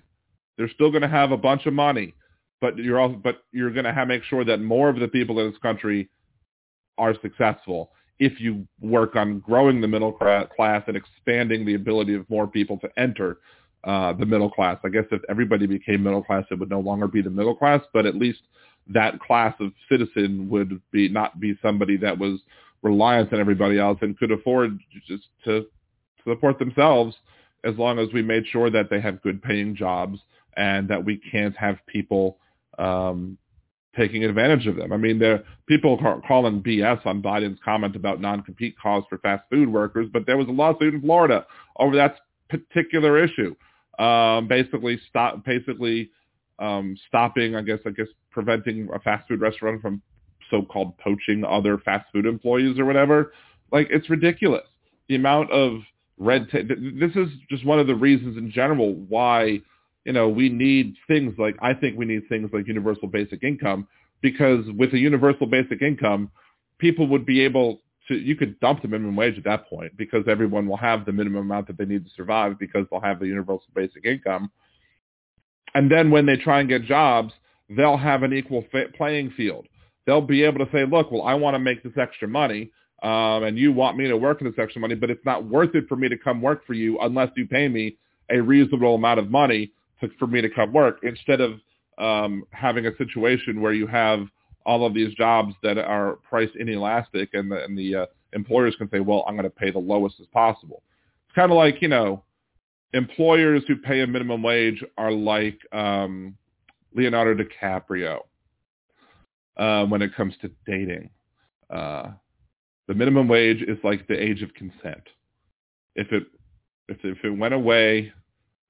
They're still going to have a bunch of money, but you're also, but you're going to have make sure that more of the people in this country are successful if you work on growing the middle class and expanding the ability of more people to enter uh, the middle class. I guess if everybody became middle class, it would no longer be the middle class, but at least that class of citizen would be not be somebody that was reliant on everybody else and could afford just to support themselves as long as we made sure that they have good paying jobs and that we can't have people um, taking advantage of them. I mean, there people are calling BS on Biden's comment about non-compete clause for fast food workers, but there was a lawsuit in Florida over that particular issue, um, basically stop, basically um, stopping, I guess, I guess preventing a fast food restaurant from so-called poaching other fast food employees or whatever. Like it's ridiculous. The amount of red tape. This is just one of the reasons in general why you know we need things like I think we need things like universal basic income because with a universal basic income, people would be able to you could dump the minimum wage at that point because everyone will have the minimum amount that they need to survive because they'll have the universal basic income. And then when they try and get jobs, they'll have an equal playing field. They'll be able to say, look, well, I want to make this extra money, um, and you want me to work in this extra money, but it's not worth it for me to come work for you unless you pay me a reasonable amount of money to, for me to come work instead of um, having a situation where you have all of these jobs that are priced inelastic and the, and the uh, employers can say, well, I'm going to pay the lowest as possible. It's kind of like, you know, employers who pay a minimum wage are like um, Leonardo DiCaprio uh, when it comes to dating. Uh, the minimum wage is like the age of consent. If it if if it went away,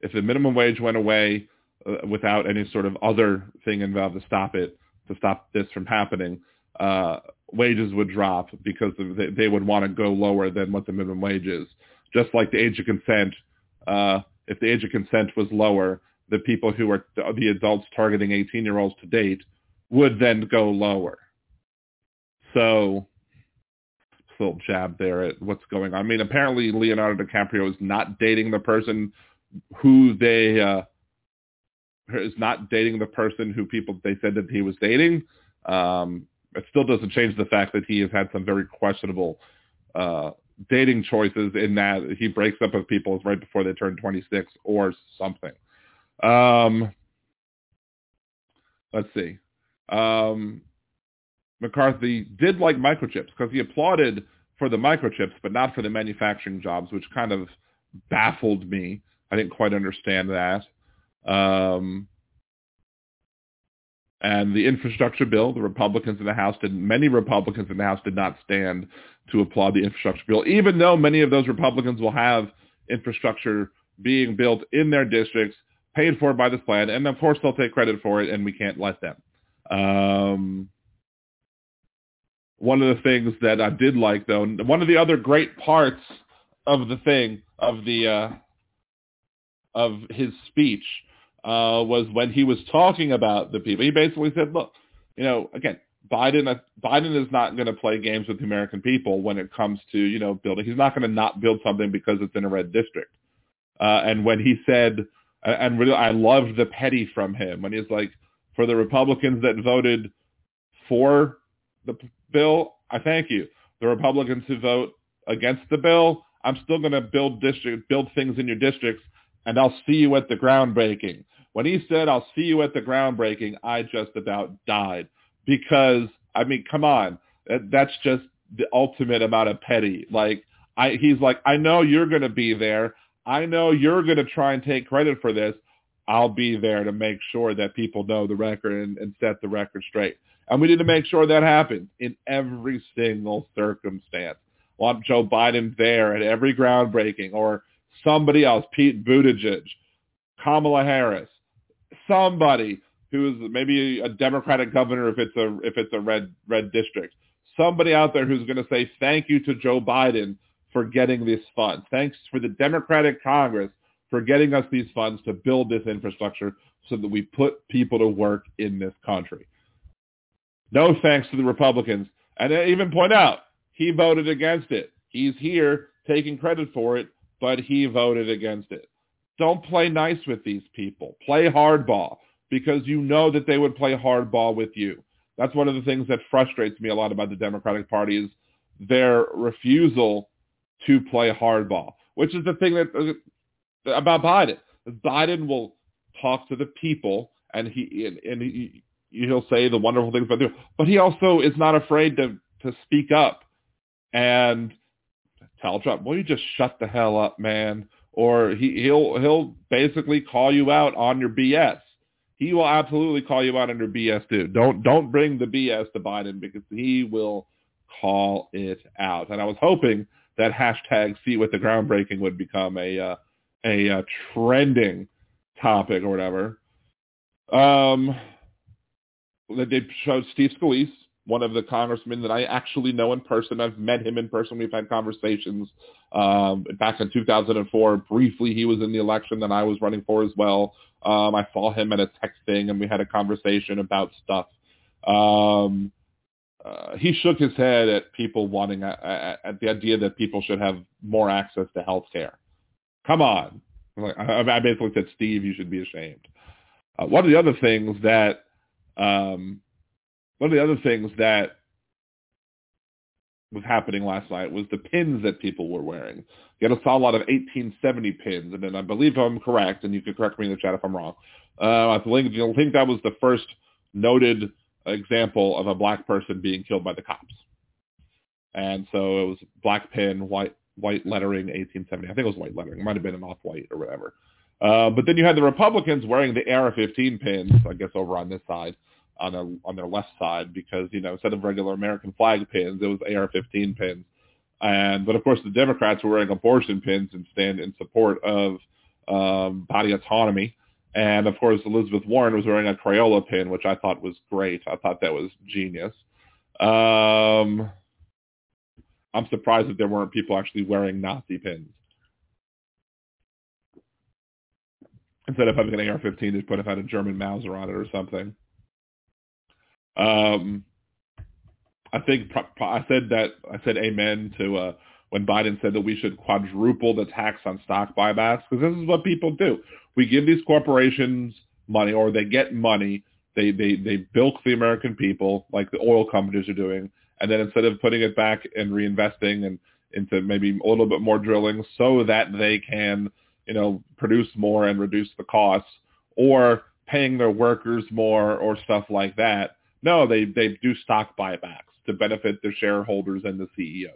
if the minimum wage went away uh, without any sort of other thing involved to stop it, to stop this from happening, uh, wages would drop because they, they would want to go lower than what the minimum wage is. Just like the age of consent, uh, if the age of consent was lower, the people who are the adults targeting 18-year-olds to date would then go lower. So little jab there at what's going on. I mean, apparently Leonardo DiCaprio is not dating the person who they uh, is not dating the person who people they said that he was dating. Um, it still doesn't change the fact that he has had some very questionable uh, dating choices in that he breaks up with people right before they turn 26 or something. Um, let's see. Um, McCarthy did like microchips because he applauded for the microchips, but not for the manufacturing jobs, which kind of baffled me. I didn't quite understand that. Um, and the infrastructure bill, the Republicans in the House did many Republicans in the House did not stand to applaud the infrastructure bill, even though many of those Republicans will have infrastructure being built in their districts, paid for by this plan, and of course they'll take credit for it, and we can't let them. Um, one of the things that I did like, though, one of the other great parts of the thing of the uh, of his speech uh, was when he was talking about the people. He basically said, "Look, you know, again, Biden uh, Biden is not going to play games with the American people when it comes to you know building. He's not going to not build something because it's in a red district." Uh, and when he said, and really, I loved the petty from him when he's like, "For the Republicans that voted for the bill, I thank you. The Republicans who vote against the bill, I'm still going to build district, build things in your districts, and I'll see you at the groundbreaking. When he said, I'll see you at the groundbreaking, I just about died because, I mean, come on. That's just the ultimate amount of petty. Like, I, he's like, I know you're going to be there. I know you're going to try and take credit for this. I'll be there to make sure that people know the record and, and set the record straight. And we need to make sure that happens in every single circumstance. Want Joe Biden there at every groundbreaking or somebody else, Pete Buttigieg, Kamala Harris, somebody who is maybe a Democratic governor if it's a if it's a red red district. Somebody out there who's going to say thank you to Joe Biden for getting these funds. Thanks for the Democratic Congress for getting us these funds to build this infrastructure so that we put people to work in this country. No thanks to the Republicans. And I even point out, he voted against it. He's here taking credit for it, but he voted against it. Don't play nice with these people. Play hardball because you know that they would play hardball with you. That's one of the things that frustrates me a lot about the Democratic Party is their refusal to play hardball, which is the thing that uh, about Biden. Biden will talk to the people and he and, and he, he'll say the wonderful things about them, but he also is not afraid to to speak up and tell Trump, "Well, you just shut the hell up, man," or he he'll he'll basically call you out on your BS. He will absolutely call you out on your BS too. Don't don't bring the BS to Biden because he will call it out. And I was hoping that hashtag see what the groundbreaking would become a uh, a uh, trending topic or whatever. Um, they showed Steve Scalise, one of the congressmen that I actually know in person. I've met him in person. We've had conversations um, back in 2004. Briefly, he was in the election that I was running for as well. Um, I saw him at a tech thing, and we had a conversation about stuff. Um, uh, he shook his head at people wanting uh, uh at the idea that people should have more access to health care. Come on. I basically said, Steve, you should be ashamed. Uh, one of the other things that um, one of the other things that was happening last night was the pins that people were wearing. You had saw a lot of 1870 pins, and then I believe I'm correct, and you can correct me in the chat if I'm wrong. Uh, I think, I think that was the first noted example of a black person being killed by the cops. And so it was black pin, white white lettering, 1870. I think it was white lettering. It might have been an off-white or whatever. Uh, but then you had the Republicans wearing the AR-15 pins, I guess, over on this side, on their on their left side, because you know instead of regular American flag pins, it was AR-15 pins. And but of course the Democrats were wearing abortion pins and stand in support of um, body autonomy. And of course Elizabeth Warren was wearing a Crayola pin, which I thought was great. I thought that was genius. Um, I'm surprised that there weren't people actually wearing Nazi pins. instead of having an AR-15, just put have had a German Mauser on it or something. Um, I think I said that I said amen to uh, when Biden said that we should quadruple the tax on stock buybacks because this is what people do. We give these corporations money or they get money. They, they, they bilk the American people like the oil companies are doing. And then instead of putting it back and reinvesting and into maybe a little bit more drilling so that they can, you know, produce more and reduce the costs or paying their workers more or stuff like that. No, they, they do stock buybacks to benefit their shareholders and the CEOs.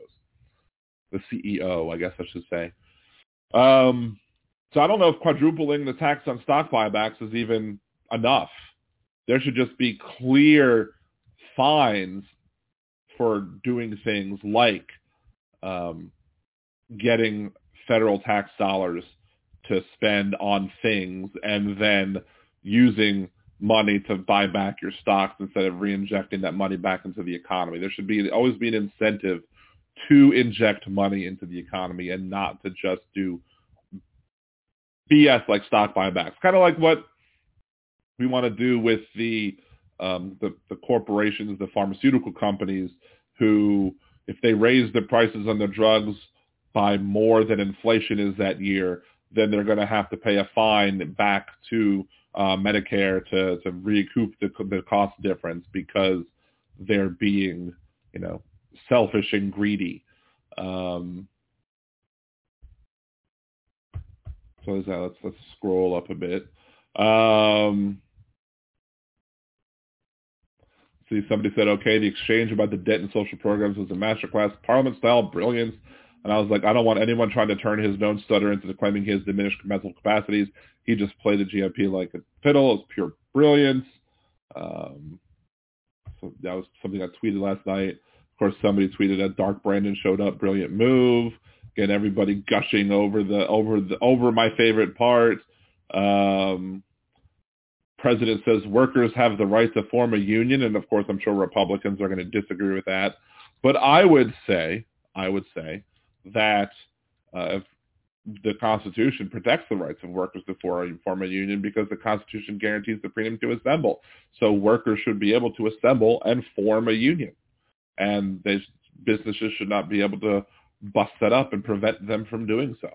The CEO, I guess I should say. Um, so I don't know if quadrupling the tax on stock buybacks is even enough. There should just be clear fines for doing things like um, getting federal tax dollars to spend on things and then using money to buy back your stocks instead of reinjecting that money back into the economy. There should be always be an incentive to inject money into the economy and not to just do BS like stock buybacks. Kind of like what we want to do with the, um, the the corporations, the pharmaceutical companies who, if they raise the prices on their drugs by more than inflation is that year, then they're going to have to pay a fine back to uh, Medicare to, to recoup the, the cost difference because they're being, you know, selfish and greedy. Um, so that, let's, let's scroll up a bit. Um, see, somebody said, okay, the exchange about the debt and social programs was a masterclass, parliament-style brilliance. And I was like, I don't want anyone trying to turn his known stutter into claiming has diminished mental capacities. He just played the GOP like a fiddle. It was pure brilliance. Um, so that was something I tweeted last night. Of course, somebody tweeted that Dark Brandon showed up. Brilliant move. Get everybody gushing over the over the over my favorite part. Um, president says workers have the right to form a union, and of course, I'm sure Republicans are going to disagree with that. But I would say, I would say that uh, the Constitution protects the rights of workers to form a union because the Constitution guarantees the freedom to assemble. So workers should be able to assemble and form a union, and they, businesses should not be able to bust that up and prevent them from doing so.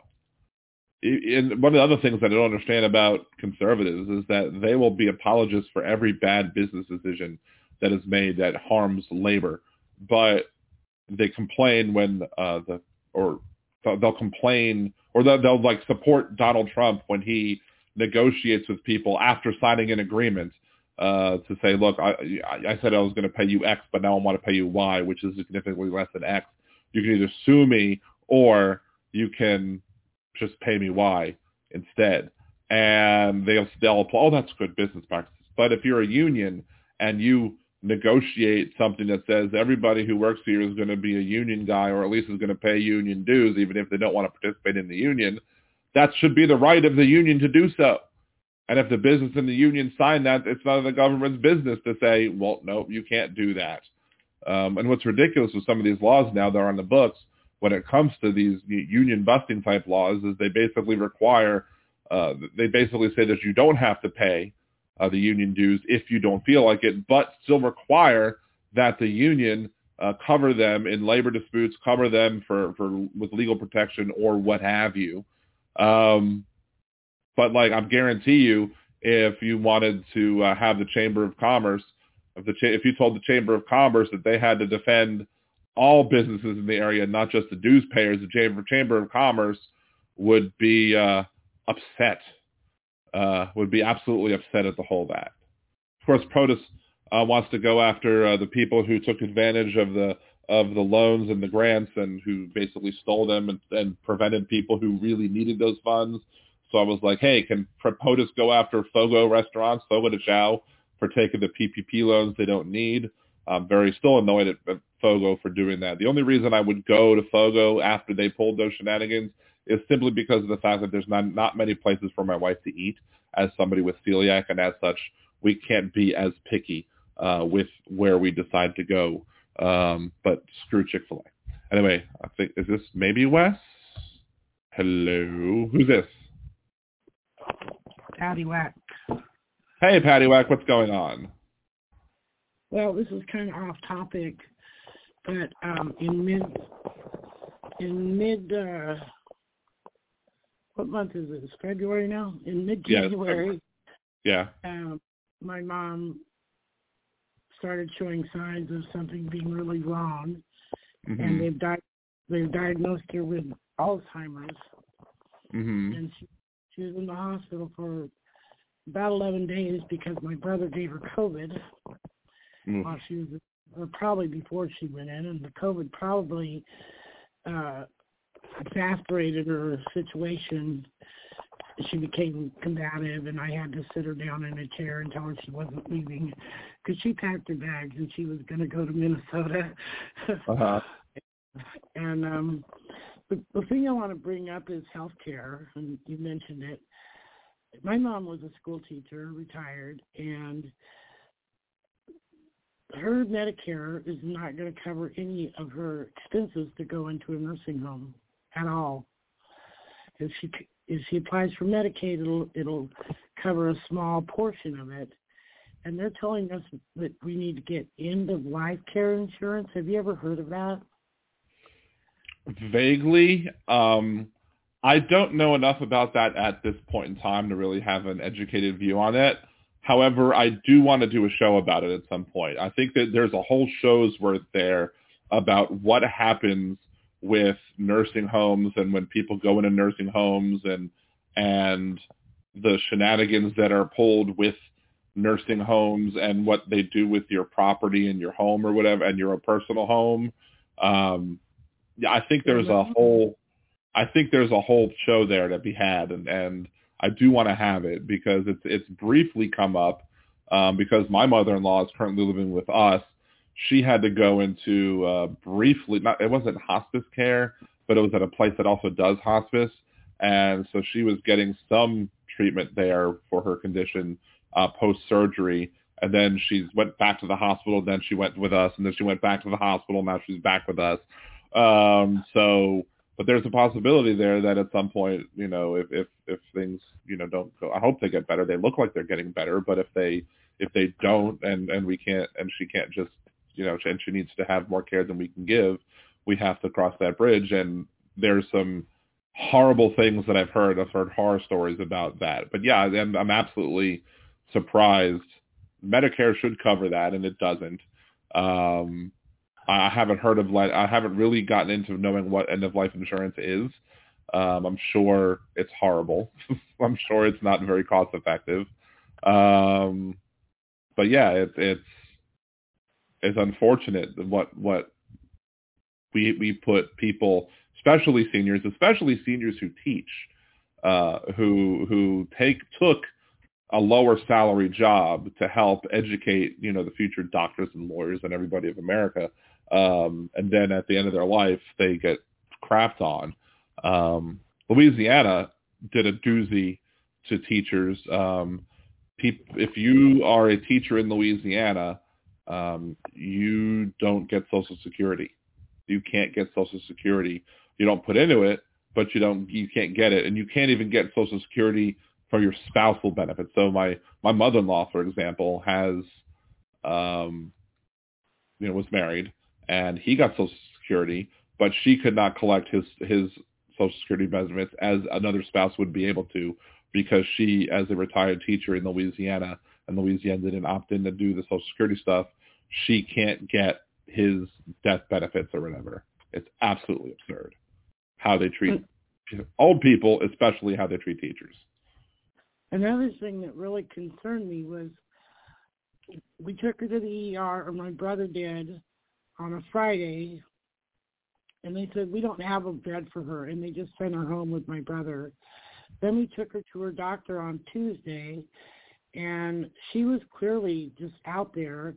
And one of the other things that I don't understand about conservatives is that they will be apologists for every bad business decision that is made that harms labor, but they complain when uh, the or they'll complain or they'll, they'll like support Donald Trump when he negotiates with people after signing an agreement uh, to say, look, I, I said I was going to pay you X, but now I want to pay you Y, which is significantly less than X. You can either sue me or you can just pay me Y instead. And they'll, they'll apply, oh, that's good business practices. But if you're a union and you negotiate something that says everybody who works here is going to be a union guy or at least is going to pay union dues even if they don't want to participate in the union, that should be the right of the union to do so. And if the business and the union sign that, it's none of the government's business to say, well, no, you can't do that. Um, and what's ridiculous with some of these laws now that are on the books when it comes to these union busting type laws is they basically require, uh, they basically say that you don't have to pay uh, the union dues if you don't feel like it, but still require that the union uh, cover them in labor disputes, cover them for, for with legal protection or what have you. Um, but like I guarantee you, if you wanted to uh, have the Chamber of Commerce, if the cha- if you told the Chamber of Commerce that they had to defend all businesses in the area, not just the dues payers, the Chamber Chamber of Commerce would be uh, upset uh, would be absolutely upset at the whole that. Of course, POTUS uh, wants to go after uh, the people who took advantage of the of the loans and the grants and who basically stole them and, and prevented people who really needed those funds. So I was like, hey, can POTUS go after Fogo restaurants, Fogo de Chao, for taking the PPP loans they don't need? I'm very still annoyed at Fogo for doing that. The only reason I would go to Fogo after they pulled those shenanigans is simply because of the fact that there's not, not many places for my wife to eat as somebody with celiac, and as such, we can't be as picky uh, with where we decide to go. Um, but screw Chick-fil-A. Anyway, I think, is this maybe Wes? Hello? Who's this? Patty Whack. Hey, Patty Whack, what's going on? Well, this is kind of off topic, but um, in mid in mid uh, what month is it? February now. In mid January. Yeah. Um, my mom started showing signs of something being really wrong, mm-hmm. and they've di- they've diagnosed her with Alzheimer's, mm-hmm. and she, she was in the hospital for about 11 days because my brother gave her COVID mm. while she was, or probably before she went in, and the COVID probably uh, exasperated her situation. She became combative, and I had to sit her down in a chair and tell her she wasn't leaving because she packed her bags and she was going to go to Minnesota. uh-huh. And um, the, the thing I want to bring up is health care, and you mentioned it. My mom was a school teacher, retired, and her Medicare is not going to cover any of her expenses to go into a nursing home at all. If she if she applies for Medicaid, it'll it'll cover a small portion of it. And they're telling us that we need to get end of life care insurance. Have you ever heard of that? Vaguely. Um, I don't know enough about that at this point in time to really have an educated view on it. However, I do want to do a show about it at some point. I think that there's a whole show's worth there about what happens with nursing homes and when people go into nursing homes and and the shenanigans that are pulled with nursing homes and what they do with your property and your home or whatever and your personal home. Um, yeah, I think there's a whole I think there's a whole show there to be had and and I do want to have it because it's it's briefly come up um, because my mother-in-law is currently living with us. She had to go into uh, briefly. Not it wasn't hospice care, but it was at a place that also does hospice, and so she was getting some treatment there for her condition uh, post surgery. And then she went back to the hospital. Then she went with us, and then she went back to the hospital. Now she's back with us. Um, so but there's a possibility there that at some point, you know, if if if things, you know, don't go, I hope they get better. They look like they're getting better, but if they if they don't, and and we can't, and she can't just, you know, and she needs to have more care than we can give, we have to cross that bridge. And there's some horrible things that I've heard. I've heard horror stories about that. But yeah, and I'm absolutely surprised. Medicare should cover that, and it doesn't. Um, I haven't heard of I haven't really gotten into knowing what end of life insurance is. Um, I'm sure it's horrible. I'm sure it's not very cost effective. Um, but yeah, it's it's it's unfortunate what what we we put people, especially seniors, especially seniors who teach, uh, who who take took a lower salary job to help educate you know the future doctors and lawyers and everybody of America um, and then at the end of their life they get crapped on. Um, Louisiana did a doozy to teachers. Um, peop- if you are a teacher in Louisiana, um, you don't get Social Security. You can't get Social Security. You don't put into it, but you don't. You can't get it, and you can't even get Social Security for your spousal benefits. So my my mother-in-law, for example, has um, you know was married and he got Social Security, but she could not collect his his Social Security benefits as another spouse would be able to because she, as a retired teacher in Louisiana, and Louisiana didn't opt in to do the Social Security stuff, she can't get his death benefits or whatever. It's absolutely absurd how they treat old people, especially how they treat teachers. Another thing that really concerned me was we took her to the ER, or my brother did, on a Friday, and they said we don't have a bed for her, and they just sent her home with my brother. Then we took her to her doctor on Tuesday, and she was clearly just out there,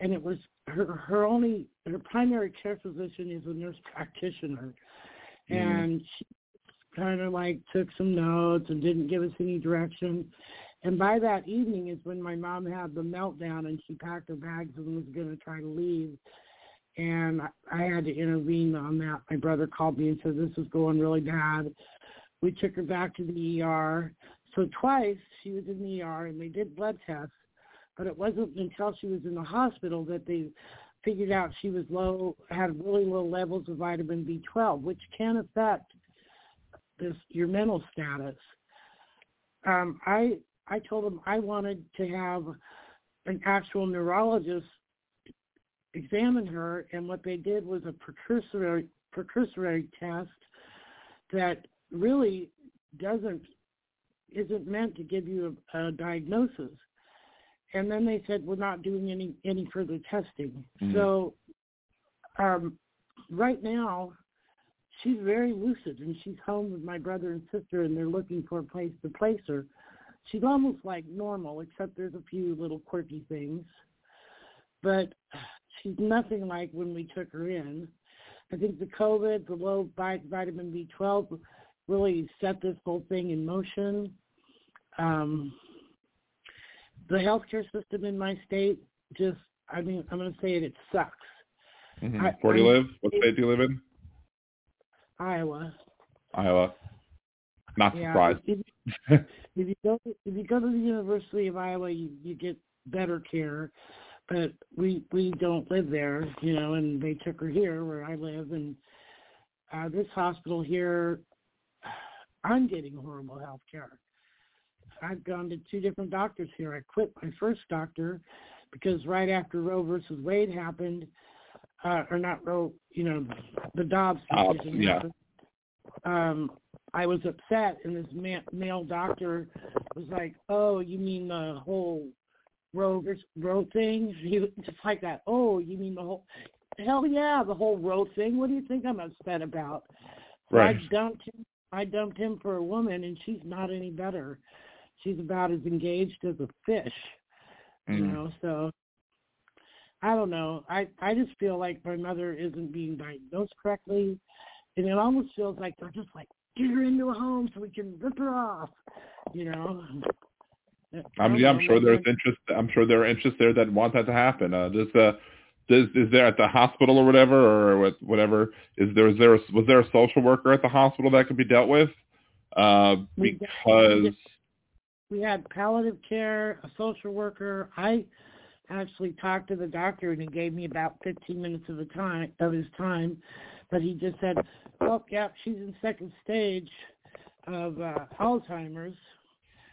and it was her her only her primary care physician is a nurse practitioner, mm-hmm. and she kind of like took some notes and didn't give us any direction. And by that evening is when my mom had the meltdown and she packed her bags and was going to try to leave and I had to intervene on that. My brother called me and said this is going really bad. We took her back to the ER. So twice she was in the ER and they did blood tests, but it wasn't until she was in the hospital that they figured out she was low, had really low levels of vitamin B12, which can affect this your mental status. Um, I I told them I wanted to have an actual neurologist examine her, and what they did was a precursory precursory test that really doesn't isn't meant to give you a, a diagnosis. And then they said we're not doing any any further testing. Mm-hmm. So um, right now she's very lucid and she's home with my brother and sister and they're looking for a place to place her. She's almost like normal except there's a few little quirky things. But she's nothing like when we took her in. I think the COVID, the low vitamin B12 really set this whole thing in motion. Um, the healthcare system in my state just, I mean, I'm going to say it, it sucks. Mm-hmm. I, Where do you live? What state do you live in? Iowa. Iowa. Not yeah, surprised. If, if you go to, if you go to the University of Iowa, you, you get better care, but we we don't live there, you know. And they took her here where I live, and uh, this hospital here, I'm getting horrible health care. I've gone to two different doctors here. I quit my first doctor because right after Roe versus Wade happened, uh, or not Roe, you know, the Dobbs decision yeah. happened. Um, I was upset, and this ma- male doctor was like, "Oh, you mean the whole Roe versus Roe thing?" He was just like that. Oh, you mean the whole? Hell yeah, the whole Roe thing. What do you think I'm upset about? right. I dumped him. I dumped him for a woman, and she's not any better. She's about as engaged as a fish. Mm. You know, so I don't know. I I just feel like my mother isn't being diagnosed correctly, and it almost feels like they're just like get her into a home so we can rip her off. You know. I mean, yeah, I'm sure there's interest. I'm sure there are interests there that want that to happen. Uh, does uh, does is there at the hospital or whatever or whatever is there is there a, was there a social worker at the hospital that could be dealt with? Uh, because we had palliative care, a social worker. I actually talked to the doctor and he gave me about 15 minutes of the time of his time, but he just said, "Well, yeah, she's in second stage of uh, Alzheimer's."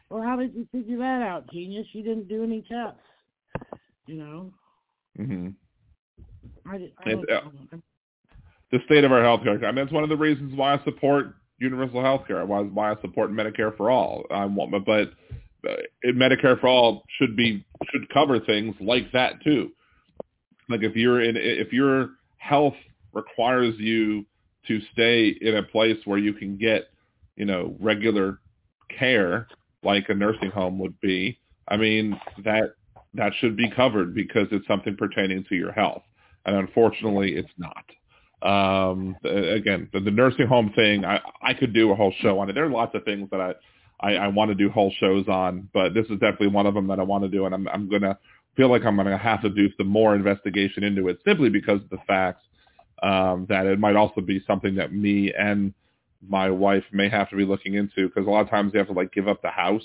Well, how did you figure that out, genius? You didn't do any tests, you know. Mhm. I, I uh, the state of our healthcare. I mean, that's one of the reasons why I support universal health care. Why, why I support Medicare for all. I want, but uh, Medicare for all should be should cover things like that too. Like if you're in if your health requires you to stay in a place where you can get, you know, regular care like a nursing home would be, I mean that that should be covered because it's something pertaining to your health. And unfortunately, it's not. Um, again, the, the nursing home thing, I, I could do a whole show on it. There are lots of things that I, I, I want to do whole shows on, but this is definitely one of them that I want to do, and I'm, I'm going to feel like I'm going to have to do some more investigation into it simply because of the facts um, that it might also be something that me and my wife may have to be looking into because a lot of times you have to like give up the house,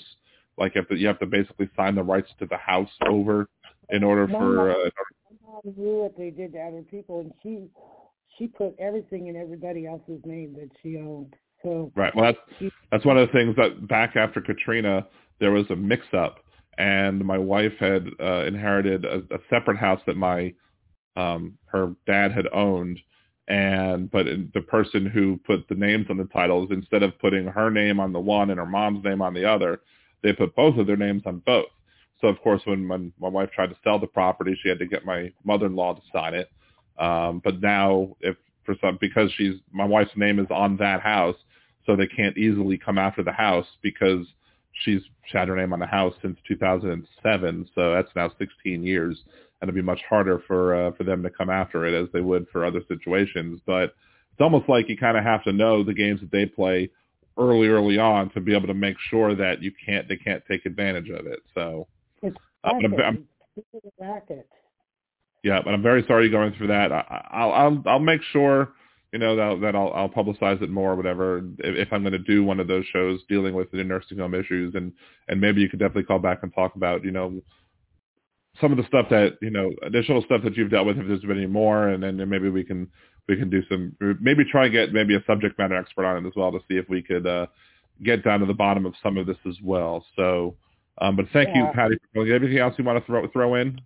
like you have to, you have to basically sign the rights to the house over in order for. Uh, knew what they did to other people, and she she put everything in everybody else's name that she owned. So right. Well, that's that's one of the things that back after Katrina, there was a mix-up, and my wife had uh, inherited a, a separate house that my um, her dad had owned, and but the person who put the names on the titles instead of putting her name on the one and her mom's name on the other, they put both of their names on both. So of course, when, my, my wife tried to sell the property, she had to get my mother-in-law to sign it. Um, but now, if for some because she's my wife's name is on that house, so they can't easily come after the house because she's had her name on the house since 2007. So that's now 16 years, and it'd be much harder for uh, for them to come after it as they would for other situations. But it's almost like you kind of have to know the games that they play early, early on to be able to make sure that you can't they can't take advantage of it. So. It's uh, I'm, I'm, yeah, but I'm very sorry you're going through that. I, I'll I'll I'll make sure you know that that I'll I'll publicize it more, or whatever. If, if I'm going to do one of those shows dealing with the nursing home issues, and and maybe you could definitely call back and talk about you know some of the stuff that you know, additional stuff that you've dealt with, if there's been any more, and then maybe we can we can do some, maybe try and get maybe a subject matter expert on it as well to see if we could uh, get down to the bottom of some of this as well. So, um, but thank Yeah. you, Patty. For anything else you want to throw throw in?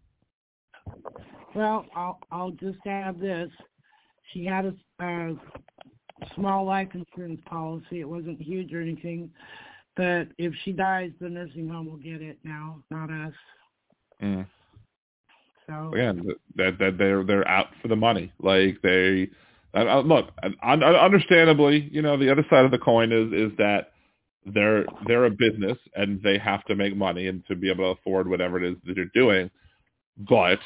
Well, I'll I'll just add this. She had a, small life insurance policy. It wasn't huge or anything, but if she dies, the nursing home will get it now, not us. Mm. So yeah, that that they're they're out for the money like they uh, uh, look un- understandably you know the other side of the coin is is that they're they're a business and they have to make money and to be able to afford whatever it is that they're doing but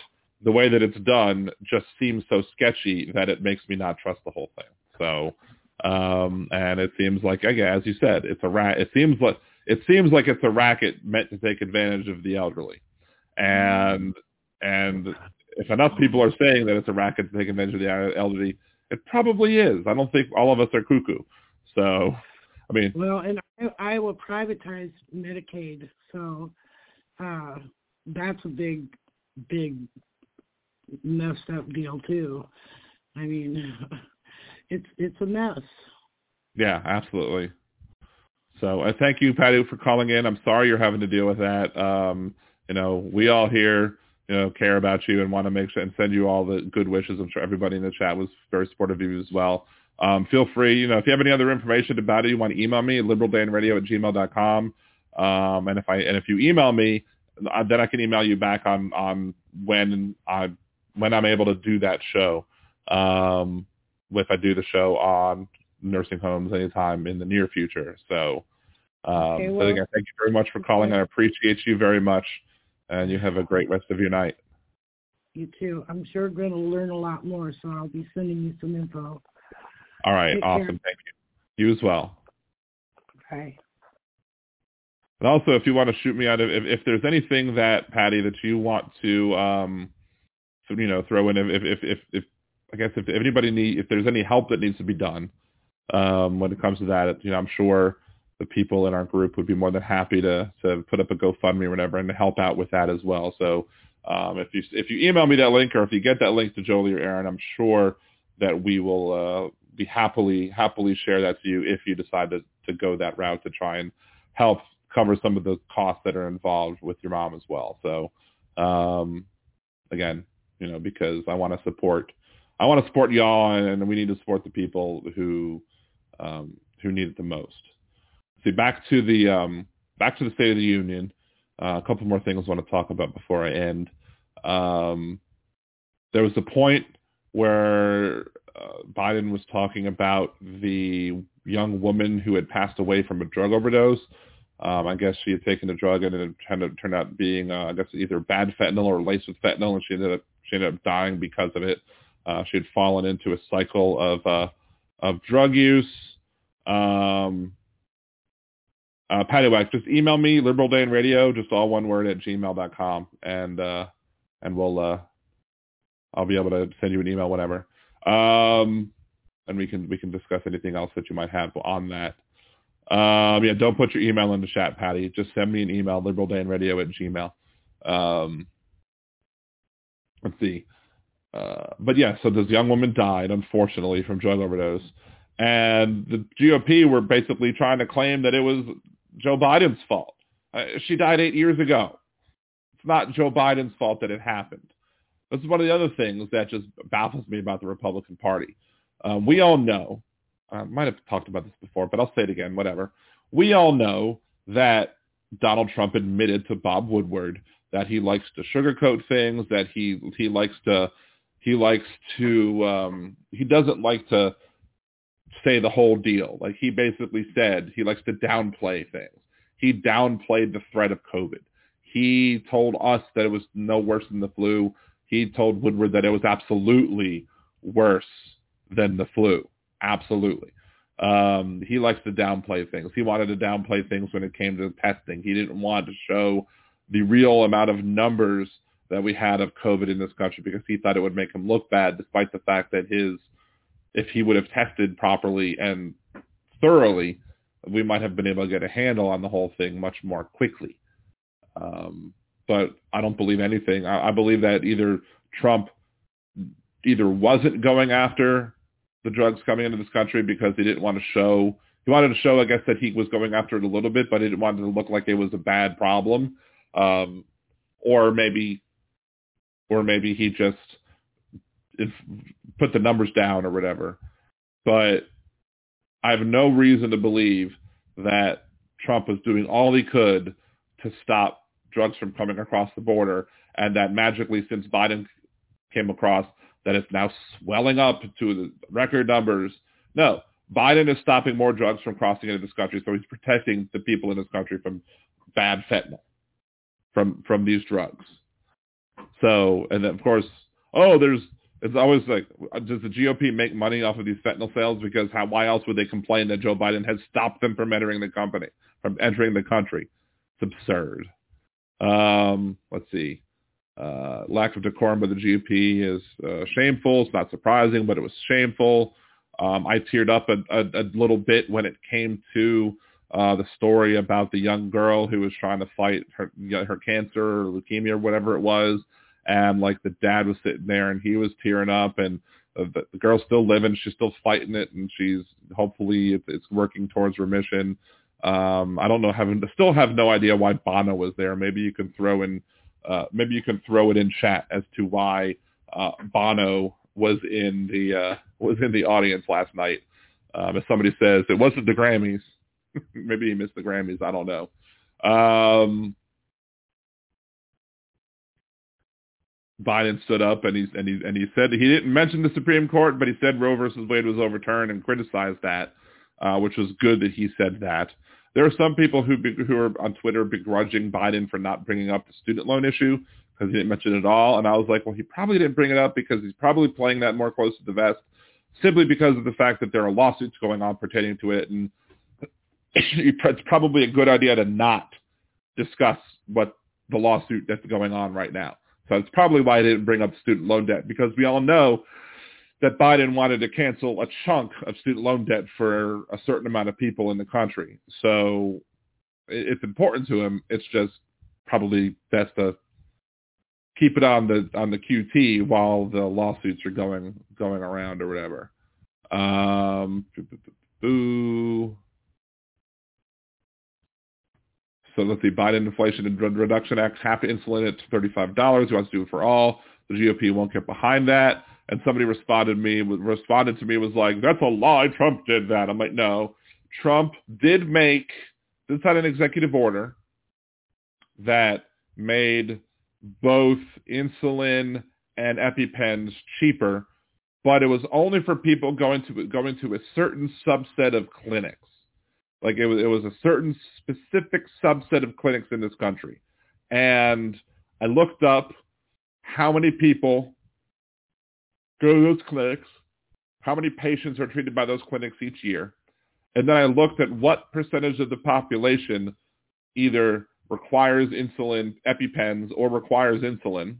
the way that it's done just seems so sketchy that it makes me not trust the whole thing so um and it seems like again as you said it's a rat it seems like it seems like it's a racket meant to take advantage of the elderly and and if enough people are saying that it's a racket to take advantage of the elderly, it probably is. I don't think all of us are cuckoo. So, I mean, well, and I, Iowa privatized Medicaid, so uh, that's a big, big messed up deal too. I mean, it's it's a mess. yeah, absolutely. So I thank you, Patty, for calling in. I'm sorry you're having to deal with that. Um, you know, we all here, you know, care about you and want to make sure and send you all the good wishes. I'm sure everybody in the chat was very supportive of you as well. Um, feel free, you know, if you have any other information about it, you want to email me, liberaldanradio at gmail.com. Um, and if I, and if you email me, uh, then I can email you back on, on when I, when I'm able to do that show. Um, if I do the show on nursing homes anytime in the near future. So, um, Okay, so again, thank you very much for calling. I appreciate you very much and you have a great rest of your night. You too. I'm sure going to learn a lot more, so I'll be sending you some info. All right. Take care. awesome. Thank you. You as well. Bye. And also, if you want to shoot me out, if, if there's anything that Patty that you want to, um, you know, throw in, if if if, if I guess if, anybody need, if there's any help that needs to be done, um, when it comes to that, you know, I'm sure the people in our group would be more than happy to to put up a GoFundMe or whatever and to help out with that as well. So, um, if you if you email me that link or if you get that link to Jolie or Aaron, I'm sure that we will uh, be happily happily share that to you if you decide to to go that route to try and help cover some of the costs that are involved with your mom as well. So um, again, you know, because I want to support I want to support y'all and we need to support the people who um, who need it the most. See, back to the um, back to the State of the Union. Uh, a couple more things I want to talk about before I end. Um, there was a point where uh, Biden was talking about the young woman who had passed away from a drug overdose. Um, I guess she had taken a drug and it turned out, turned out being, uh, I guess, either bad fentanyl or laced with fentanyl, and she ended up she ended up dying because of it. Uh, she had fallen into a cycle of uh, of drug use. Um, uh, Patty Wax, just email me, Liberal Dan Radio, just all one word at gmail.com, and uh, and we'll uh, I'll be able to send you an email whatever, um, and we can we can discuss anything else that you might have on that. Um, yeah, don't put your email in the chat, Patty. Just send me an email, liberaldanradio at gmail. Um, let's see. Uh, but yeah, so this young woman died, unfortunately, from drug overdose. And the GOP were basically trying to claim that it was Joe Biden's fault. Uh, she died eight years ago. It's not Joe Biden's fault that it happened. This is one of the other things that just baffles me about the Republican Party. Um, we all know, I might have talked about this before, but I'll say it again, whatever. We all know that Donald Trump admitted to Bob Woodward that he likes to sugarcoat things, that he he likes to he likes to um, he doesn't like to say the whole deal. Like he basically said he likes to downplay things. He downplayed the threat of COVID. He told us that it was no worse than the flu. He told Woodward that it was absolutely worse than the flu. Absolutely. Um, he likes to downplay things. He wanted to downplay things when it came to testing. He didn't want to show the real amount of numbers that we had of COVID in this country because he thought it would make him look bad, despite the fact that his, if he would have tested properly and thoroughly, we might have been able to get a handle on the whole thing much more quickly. Um, but I don't believe anything. I, I believe that either Trump either wasn't going after the drugs coming into this country because he didn't want to show he wanted to show, I guess, that he was going after it a little bit, but he didn't want it to look like it was a bad problem. Um, or maybe, or maybe he just put the numbers down or whatever. But I have no reason to believe that Trump was doing all he could to stop drugs from coming across the border, and that magically, since Biden came across, that it's now swelling up to the record numbers. No, Biden is stopping more drugs from crossing into this country, so he's protecting the people in this country from bad fentanyl, from from these drugs. So, and then of course, oh, there's it's always like, does the GOP make money off of these fentanyl sales? Because how, why else would they complain that Joe Biden has stopped them from entering the company, from entering the country? It's absurd. Um, let's see. Uh, lack of decorum by the GOP is uh, shameful. It's not surprising, but it was shameful. Um, I teared up a, a, a, little bit when it came to uh, the story about the young girl who was trying to fight her her cancer or leukemia or whatever it was, and like the dad was sitting there and he was tearing up, and uh, the, the girl's still living, she's still fighting it, and she's hopefully it's, it's working towards remission. Um, I don't know, having still have no idea why Bono was there. Maybe you can throw in, uh, maybe you can throw it in chat as to why uh, Bono was in the uh, was in the audience last night. Um, as somebody says, it wasn't the Grammys. Maybe he missed the Grammys. I don't know. Um, Biden stood up and he and he and he said he didn't mention the Supreme Court, but he said Roe versus Wade was overturned and criticized that, uh, which was good that he said that. There are some people who who are on Twitter begrudging Biden for not bringing up the student loan issue because he didn't mention it at all. And I was like, well, he probably didn't bring it up because he's probably playing that more close to the vest simply because of the fact that there are lawsuits going on pertaining to it. And it's probably a good idea to not discuss what the lawsuit that's going on right now. So it's probably why I didn't bring up student loan debt because we all know that Biden wanted to cancel a chunk of student loan debt for a certain amount of people in the country. So it's important to him. It's just probably best to keep it on the on the QT while the lawsuits are going going around or whatever. Um, boo. So that the. Biden Inflation and Reduction Act half insulin at thirty-five dollars. He wants to do it for all. The GOP won't get behind that. And somebody responded me responded to me was like, "That's a lie. Trump did that." I'm like, "No, Trump did make this had an executive order that made both insulin and EpiPens cheaper, but it was only for people going to going to a certain subset of clinics. Like it was it was a certain specific subset of clinics in this country. And I looked up how many people go to those clinics, how many patients are treated by those clinics each year. And then I looked at what percentage of the population either requires insulin EpiPens or requires insulin,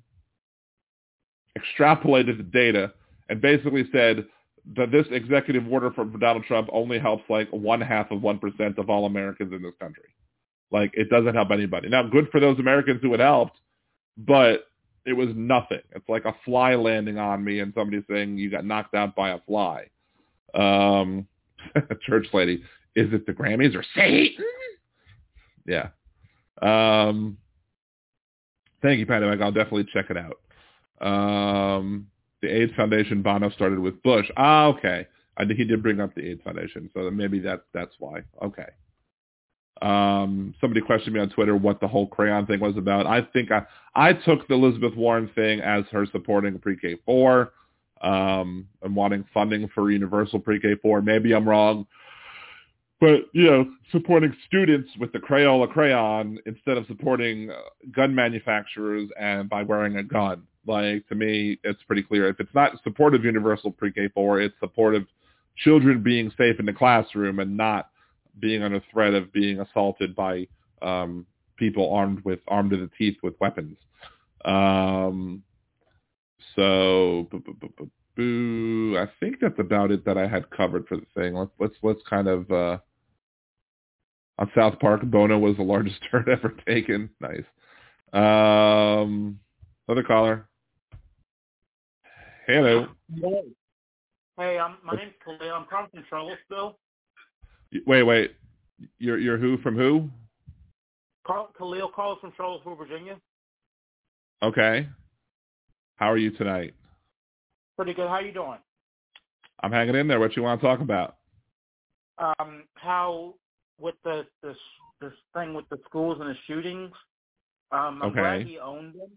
extrapolated the data, and basically said that this executive order from Donald Trump only helps like one half of 1% of all Americans in this country. Like it doesn't help anybody. Now, good for those Americans who it helped, but it was nothing. It's like a fly landing on me and somebody saying you got knocked out by a fly. Um, church lady, is it the Grammys or Satan? Yeah. Um, thank you, Patty. I'll definitely check it out. Um, the AIDS Foundation, Bono started with Bush. Ah, okay. I think he did bring up the AIDS Foundation, so maybe that's that's why. Okay. Um, somebody questioned me on Twitter what the whole crayon thing was about. I think I I took the Elizabeth Warren thing as her supporting pre-K four um, and wanting funding for universal pre-K four. Maybe I'm wrong but you know, supporting students with the Crayola crayon instead of supporting uh, gun manufacturers and by wearing a gun. Like to me, it's pretty clear. If it's not supportive universal pre-K four, it's supportive children being safe in the classroom and not being under threat of being assaulted by um, people armed with armed to the teeth with weapons. Um, so, boo, I think that's about it that I had covered for the thing. Let's let's let's kind of uh, on South Park, Bono was the largest turn ever taken. Nice. Um, caller. Hello. Hey, I'm, my name's Khalil. I'm calling from Charlottesville. Wait, wait. You're you're who from who? Carl, Khalil calls from Charlottesville, Virginia. Okay. How are you tonight? Pretty good. How you doing? I'm hanging in there. What you want to talk about? Um, how with the this this thing with the schools and the shootings. Um, I'm Okay. glad he owned them,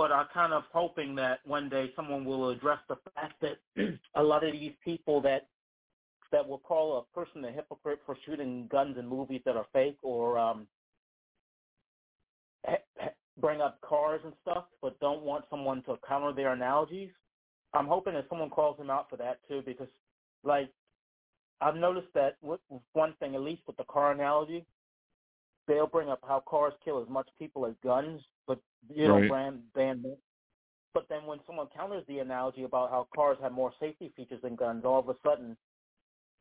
but I'm kind of hoping that one day someone will address the fact that a lot of these people that that will call a person a hypocrite for shooting guns in movies that are fake or um, bring up cars and stuff, but don't want someone to counter their analogies. I'm hoping that someone calls him out for that too, because like I've noticed that with one thing, at least with the car analogy, they'll bring up how cars kill as much people as guns, but you know, Right. ban ban. But then when someone counters the analogy about how cars have more safety features than guns, all of a sudden,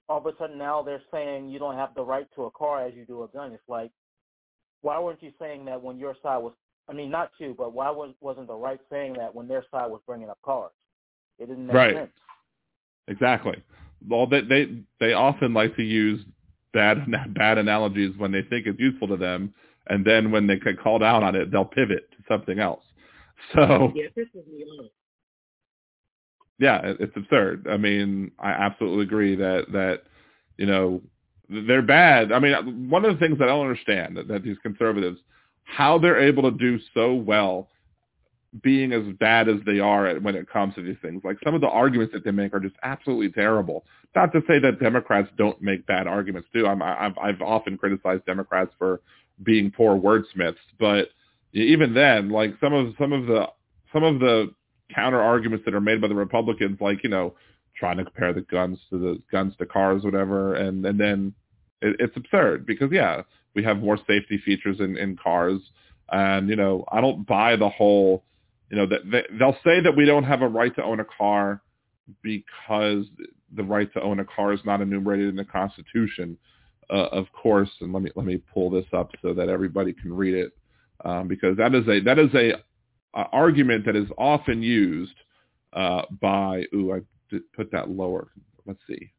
all of a sudden now they're saying you don't have the right to a car as you do a gun. It's like, why weren't you saying that when your side was? I mean, not you, but why was, wasn't the right saying that when their side was bringing up cars? It didn't make Right. sense. Exactly. Well, they they they often like to use bad bad analogies when they think it's useful to them, and then when they get called out on it, they'll pivot to something else. So Yeah, this is me alone. yeah, it's absurd. I mean, I absolutely agree that that you know they're bad. I mean, one of the things that I don't understand that, that these conservatives how they're able to do so well being as bad as they are at, when it comes to these things. Like some of the arguments that they make are just absolutely terrible. Not to say that Democrats don't make bad arguments too. I'm, I've, I've often criticized Democrats for being poor wordsmiths, but even then, like some of some of the some of the counter arguments that are made by the Republicans, like you know, trying to compare the guns to the guns to cars, whatever, and and then it, it's absurd because yeah, we have more safety features in in cars, and you know, I don't buy the whole, you know, that they, they'll say that we don't have a right to own a car because the right to own a car is not enumerated in the Constitution. Uh, of course, and let me let me pull this up so that everybody can read it, um, because that is a that is a, a argument that is often used uh, by. Ooh, I put that lower. Let's see.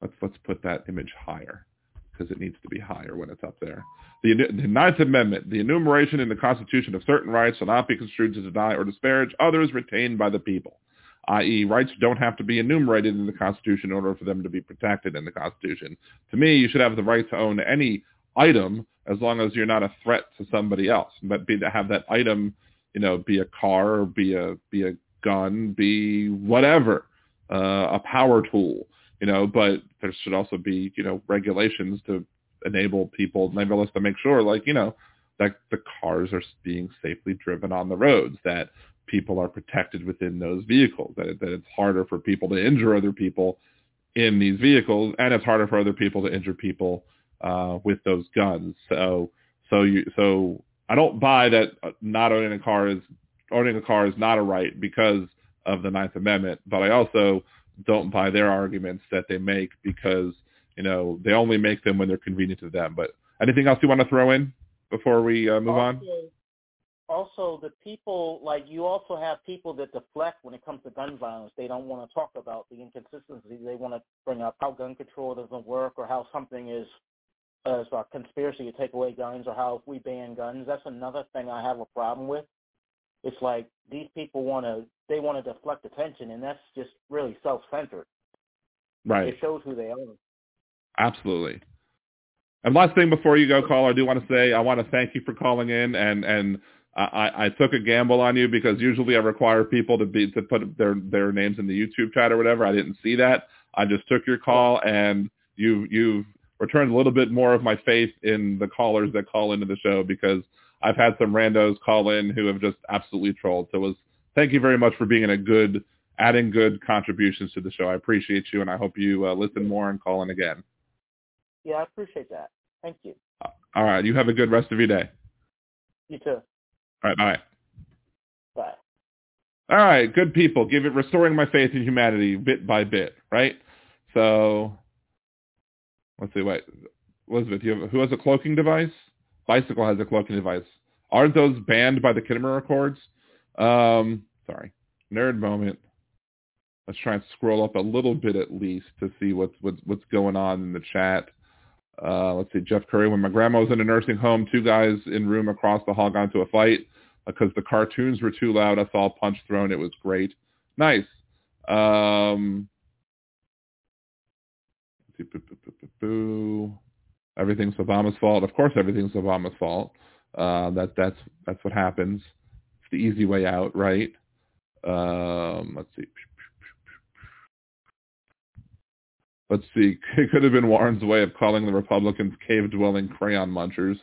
Let's let's put that image higher because it needs to be higher when it's up there. The, the Ninth Amendment, the enumeration in the Constitution of certain rights shall not be construed to deny or disparage others retained by the people, i.e. rights don't have to be enumerated in the Constitution in order for them to be protected in the Constitution. To me, you should have the right to own any item as long as you're not a threat to somebody else, but be to have that item, you know, be a car, or be a be a gun, be whatever, uh, a power tool, you know, but there should also be, you know, regulations to enable people, enable us to make sure, like, you know, that the cars are being safely driven on the roads, that people are protected within those vehicles, that, it, that it's harder for people to injure other people in these vehicles, and it's harder for other people to injure people uh, with those guns. So, so you, so I don't buy that uh, not owning a car is owning a car is not a right because of the Ninth Amendment, but I also don't buy their arguments that they make because you know they only make them when they're convenient to them. But anything else you want to throw in before we uh, move on? Also, the people like you also have people that deflect when it comes to gun violence. They don't want to talk about the inconsistencies. They want to bring up how gun control doesn't work or how something is as a conspiracy to take away guns or how if we ban guns. That's another thing I have a problem with. It's like these people want to they want to deflect attention, and that's just really self-centered. Right. It shows who they are. Absolutely. And last thing before you go, caller, I do want to say I want to thank you for calling in, and and I, I took a gamble on you because usually I require people to be to put their their names in the YouTube chat or whatever. I didn't see that. I just took your call, and you you've returned a little bit more of my faith in the callers that call into the show because I've had some randos call in who have just absolutely trolled. So it was thank you very much for being a good adding good contributions to the show. I appreciate you, and I hope you uh, listen more and call in again. Yeah, I appreciate that. Thank you. All right. You have a good rest of your day. You too. All right. Bye. Bye. All right. Good people. Give it restoring my faith in humanity bit by bit. Right. So let's see. Wait, Elizabeth, you have, who has a cloaking device? Bicycle has a cloaking device. Aren't those banned by the Khitomer Accords? Um, sorry, nerd moment. Let's try and scroll up a little bit at least to see what's what's, what's going on in the chat. Uh, let's see, Jeff Curry. When my grandma was in a nursing home, two guys in room across the hall got into a fight because the cartoons were too loud. I saw punch thrown. It was great. Nice. Um, everything's Obama's fault. Of course, everything's Obama's fault. Uh, that that's that's what happens. It's the easy way out, right? Um, let's see. Let's see. It could have been Warren's way of calling the Republicans cave-dwelling crayon munchers.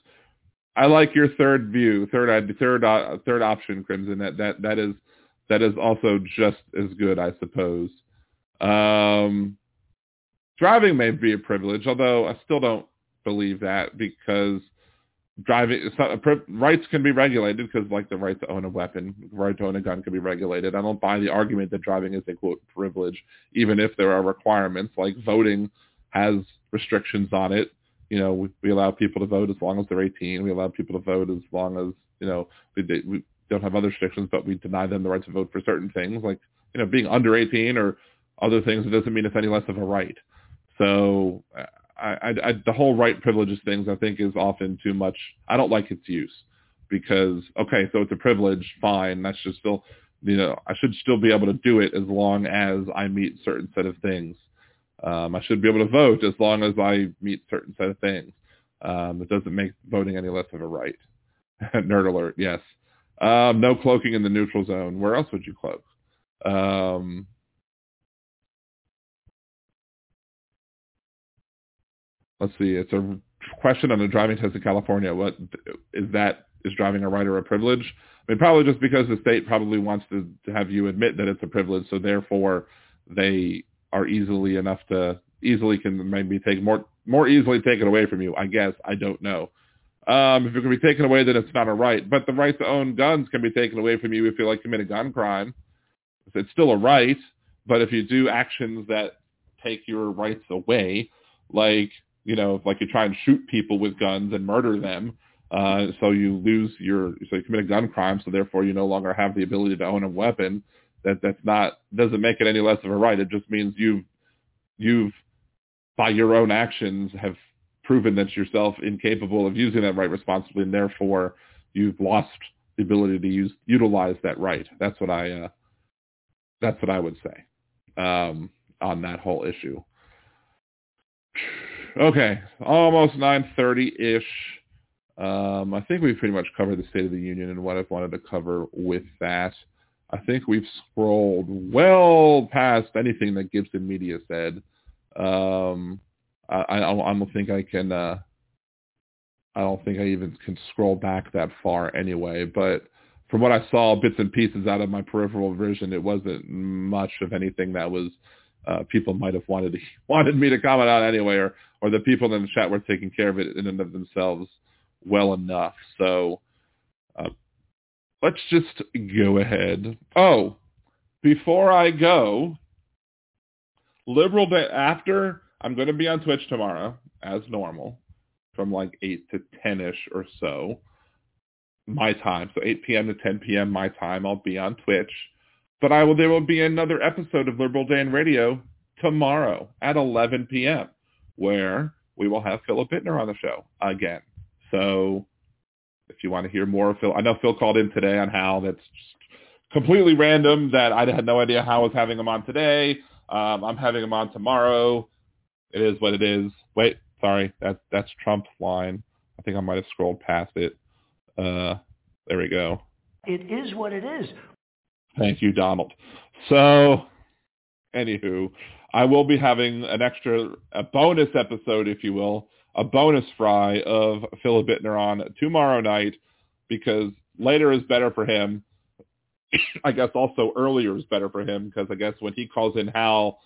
I like your third view, third third uh, third option, Crimson. That that that is that is also just as good, I suppose. Um, driving may be a privilege, although I still don't believe that because driving not, rights can be regulated because like the right to own a weapon, right to own a gun can be regulated. I don't buy the argument that driving is a quote privilege, even if there are requirements like voting has restrictions on it. You know, we, we allow people to vote as long as they're 18. We allow people to vote as long as you know we, we don't have other restrictions, but we deny them the right to vote for certain things like you know being under 18 or other things. It doesn't mean it's any less of a right. So uh, I, I, I, the whole right privileges things I think is often too much. I don't like its use because okay, so it's a privilege, fine. That's just still, you know, I should still be able to do it as long as I meet certain set of things. Um, I should be able to vote as long as I meet certain set of things. Um, it doesn't make voting any less of a right. Nerd alert, yes. Um, no cloaking in the neutral zone. Where else would you cloak? Um, let's see, it's a question on a driving test in California. What is that? Is driving a right or a privilege? I mean, probably just because the state probably wants to, to have you admit that it's a privilege, so therefore they are easily enough to easily can maybe take more more easily taken away from you. I guess I don't know. Um, if it can be taken away, then it's not a right. But the right to own guns can be taken away from you if you like commit a gun crime. It's still a right, but if you do actions that take your rights away, like you know, like you try and shoot people with guns and murder them. Uh, so you lose your, so you commit a gun crime, so therefore you no longer have the ability to own a weapon. That that's not doesn't make it any less of a right. It just means you've you've by your own actions have proven that yourself incapable of using that right responsibly, and therefore you've lost the ability to use utilize that right. That's what I uh, that's what I would say um, on that whole issue. Okay, almost 9.30-ish. Um, I think we've pretty much covered the State of the Union and what I've wanted to cover with that. I think we've scrolled well past anything that Gibson Media said. Um, I, I, I, don't think I can. Uh, I don't think I even can scroll back that far anyway. But from what I saw, bits and pieces out of my peripheral vision, it wasn't much of anything that was uh, people might have wanted to, wanted me to comment on anyway, or or the people in the chat were taking care of it in and of themselves well enough. So uh, let's just go ahead. Oh, before I go, Liberal Day after I'm going to be on Twitch tomorrow as normal from like 8 to 10ish or so my time. So 8 p.m. to 10 p.m. my time I'll be on Twitch. But I will there will be another episode of Liberal Day Dan Radio tomorrow at 11 p.m. where we will have Philip Bittner on the show again. So if you want to hear more of Phil, I know Phil called in today on how that's completely random that I had no idea how I was having him on today. Um, I'm having him on tomorrow. It is what it is. Wait, sorry, that that's Trump's line. I think I might have scrolled past it. Uh, there we go. It is what it is. Thank you, Donald. So, anywho, I will be having an extra, a bonus episode, if you will, a bonus fry of Philip Bittner on tomorrow night because later is better for him. I guess also earlier is better for him because I guess when he calls in Hal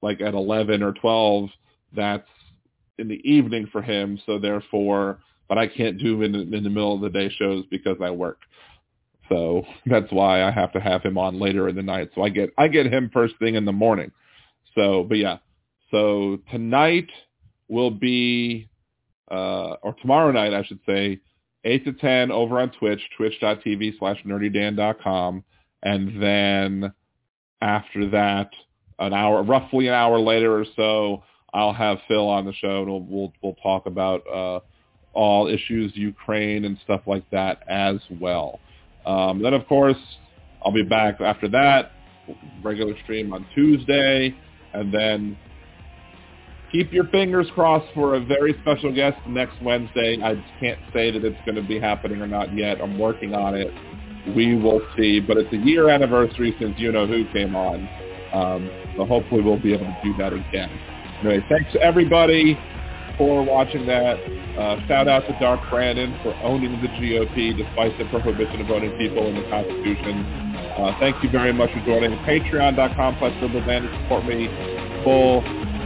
like at 11 or 12, that's in the evening for him. So therefore, but I can't do in, in the middle of the day shows because I work. So that's why I have to have him on later in the night. So I get I get him first thing in the morning. So, but yeah. So tonight will be, uh, or tomorrow night, I should say, 8 to 10 over on Twitch, twitch.tv slash nerdydan.com. And then after that, an hour, roughly an hour later or so, I'll have Phil on the show and we'll, we'll, we'll talk about uh, all issues Ukraine and stuff like that as well. Um, then, of course, I'll be back after that, regular stream on Tuesday, and then keep your fingers crossed for a very special guest next Wednesday. I can't say that it's going to be happening or not yet. I'm working on it. We will see. But it's a year anniversary since You Know Who came on. Um, so hopefully we'll be able to do that again. Anyway, thanks everybody for watching that. Uh, shout out to Dark Brandon for owning the GOP despite the prohibition of voting people in the Constitution. Uh, thank you very much for joining. Patreon.com slash support me. Full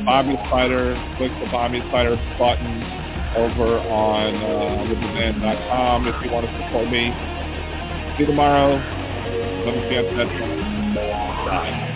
Bobby Spider. Click the Buy Me A Cider button over on uh, liberaldan.com if you want to support me. See you tomorrow. Let me see you Bye.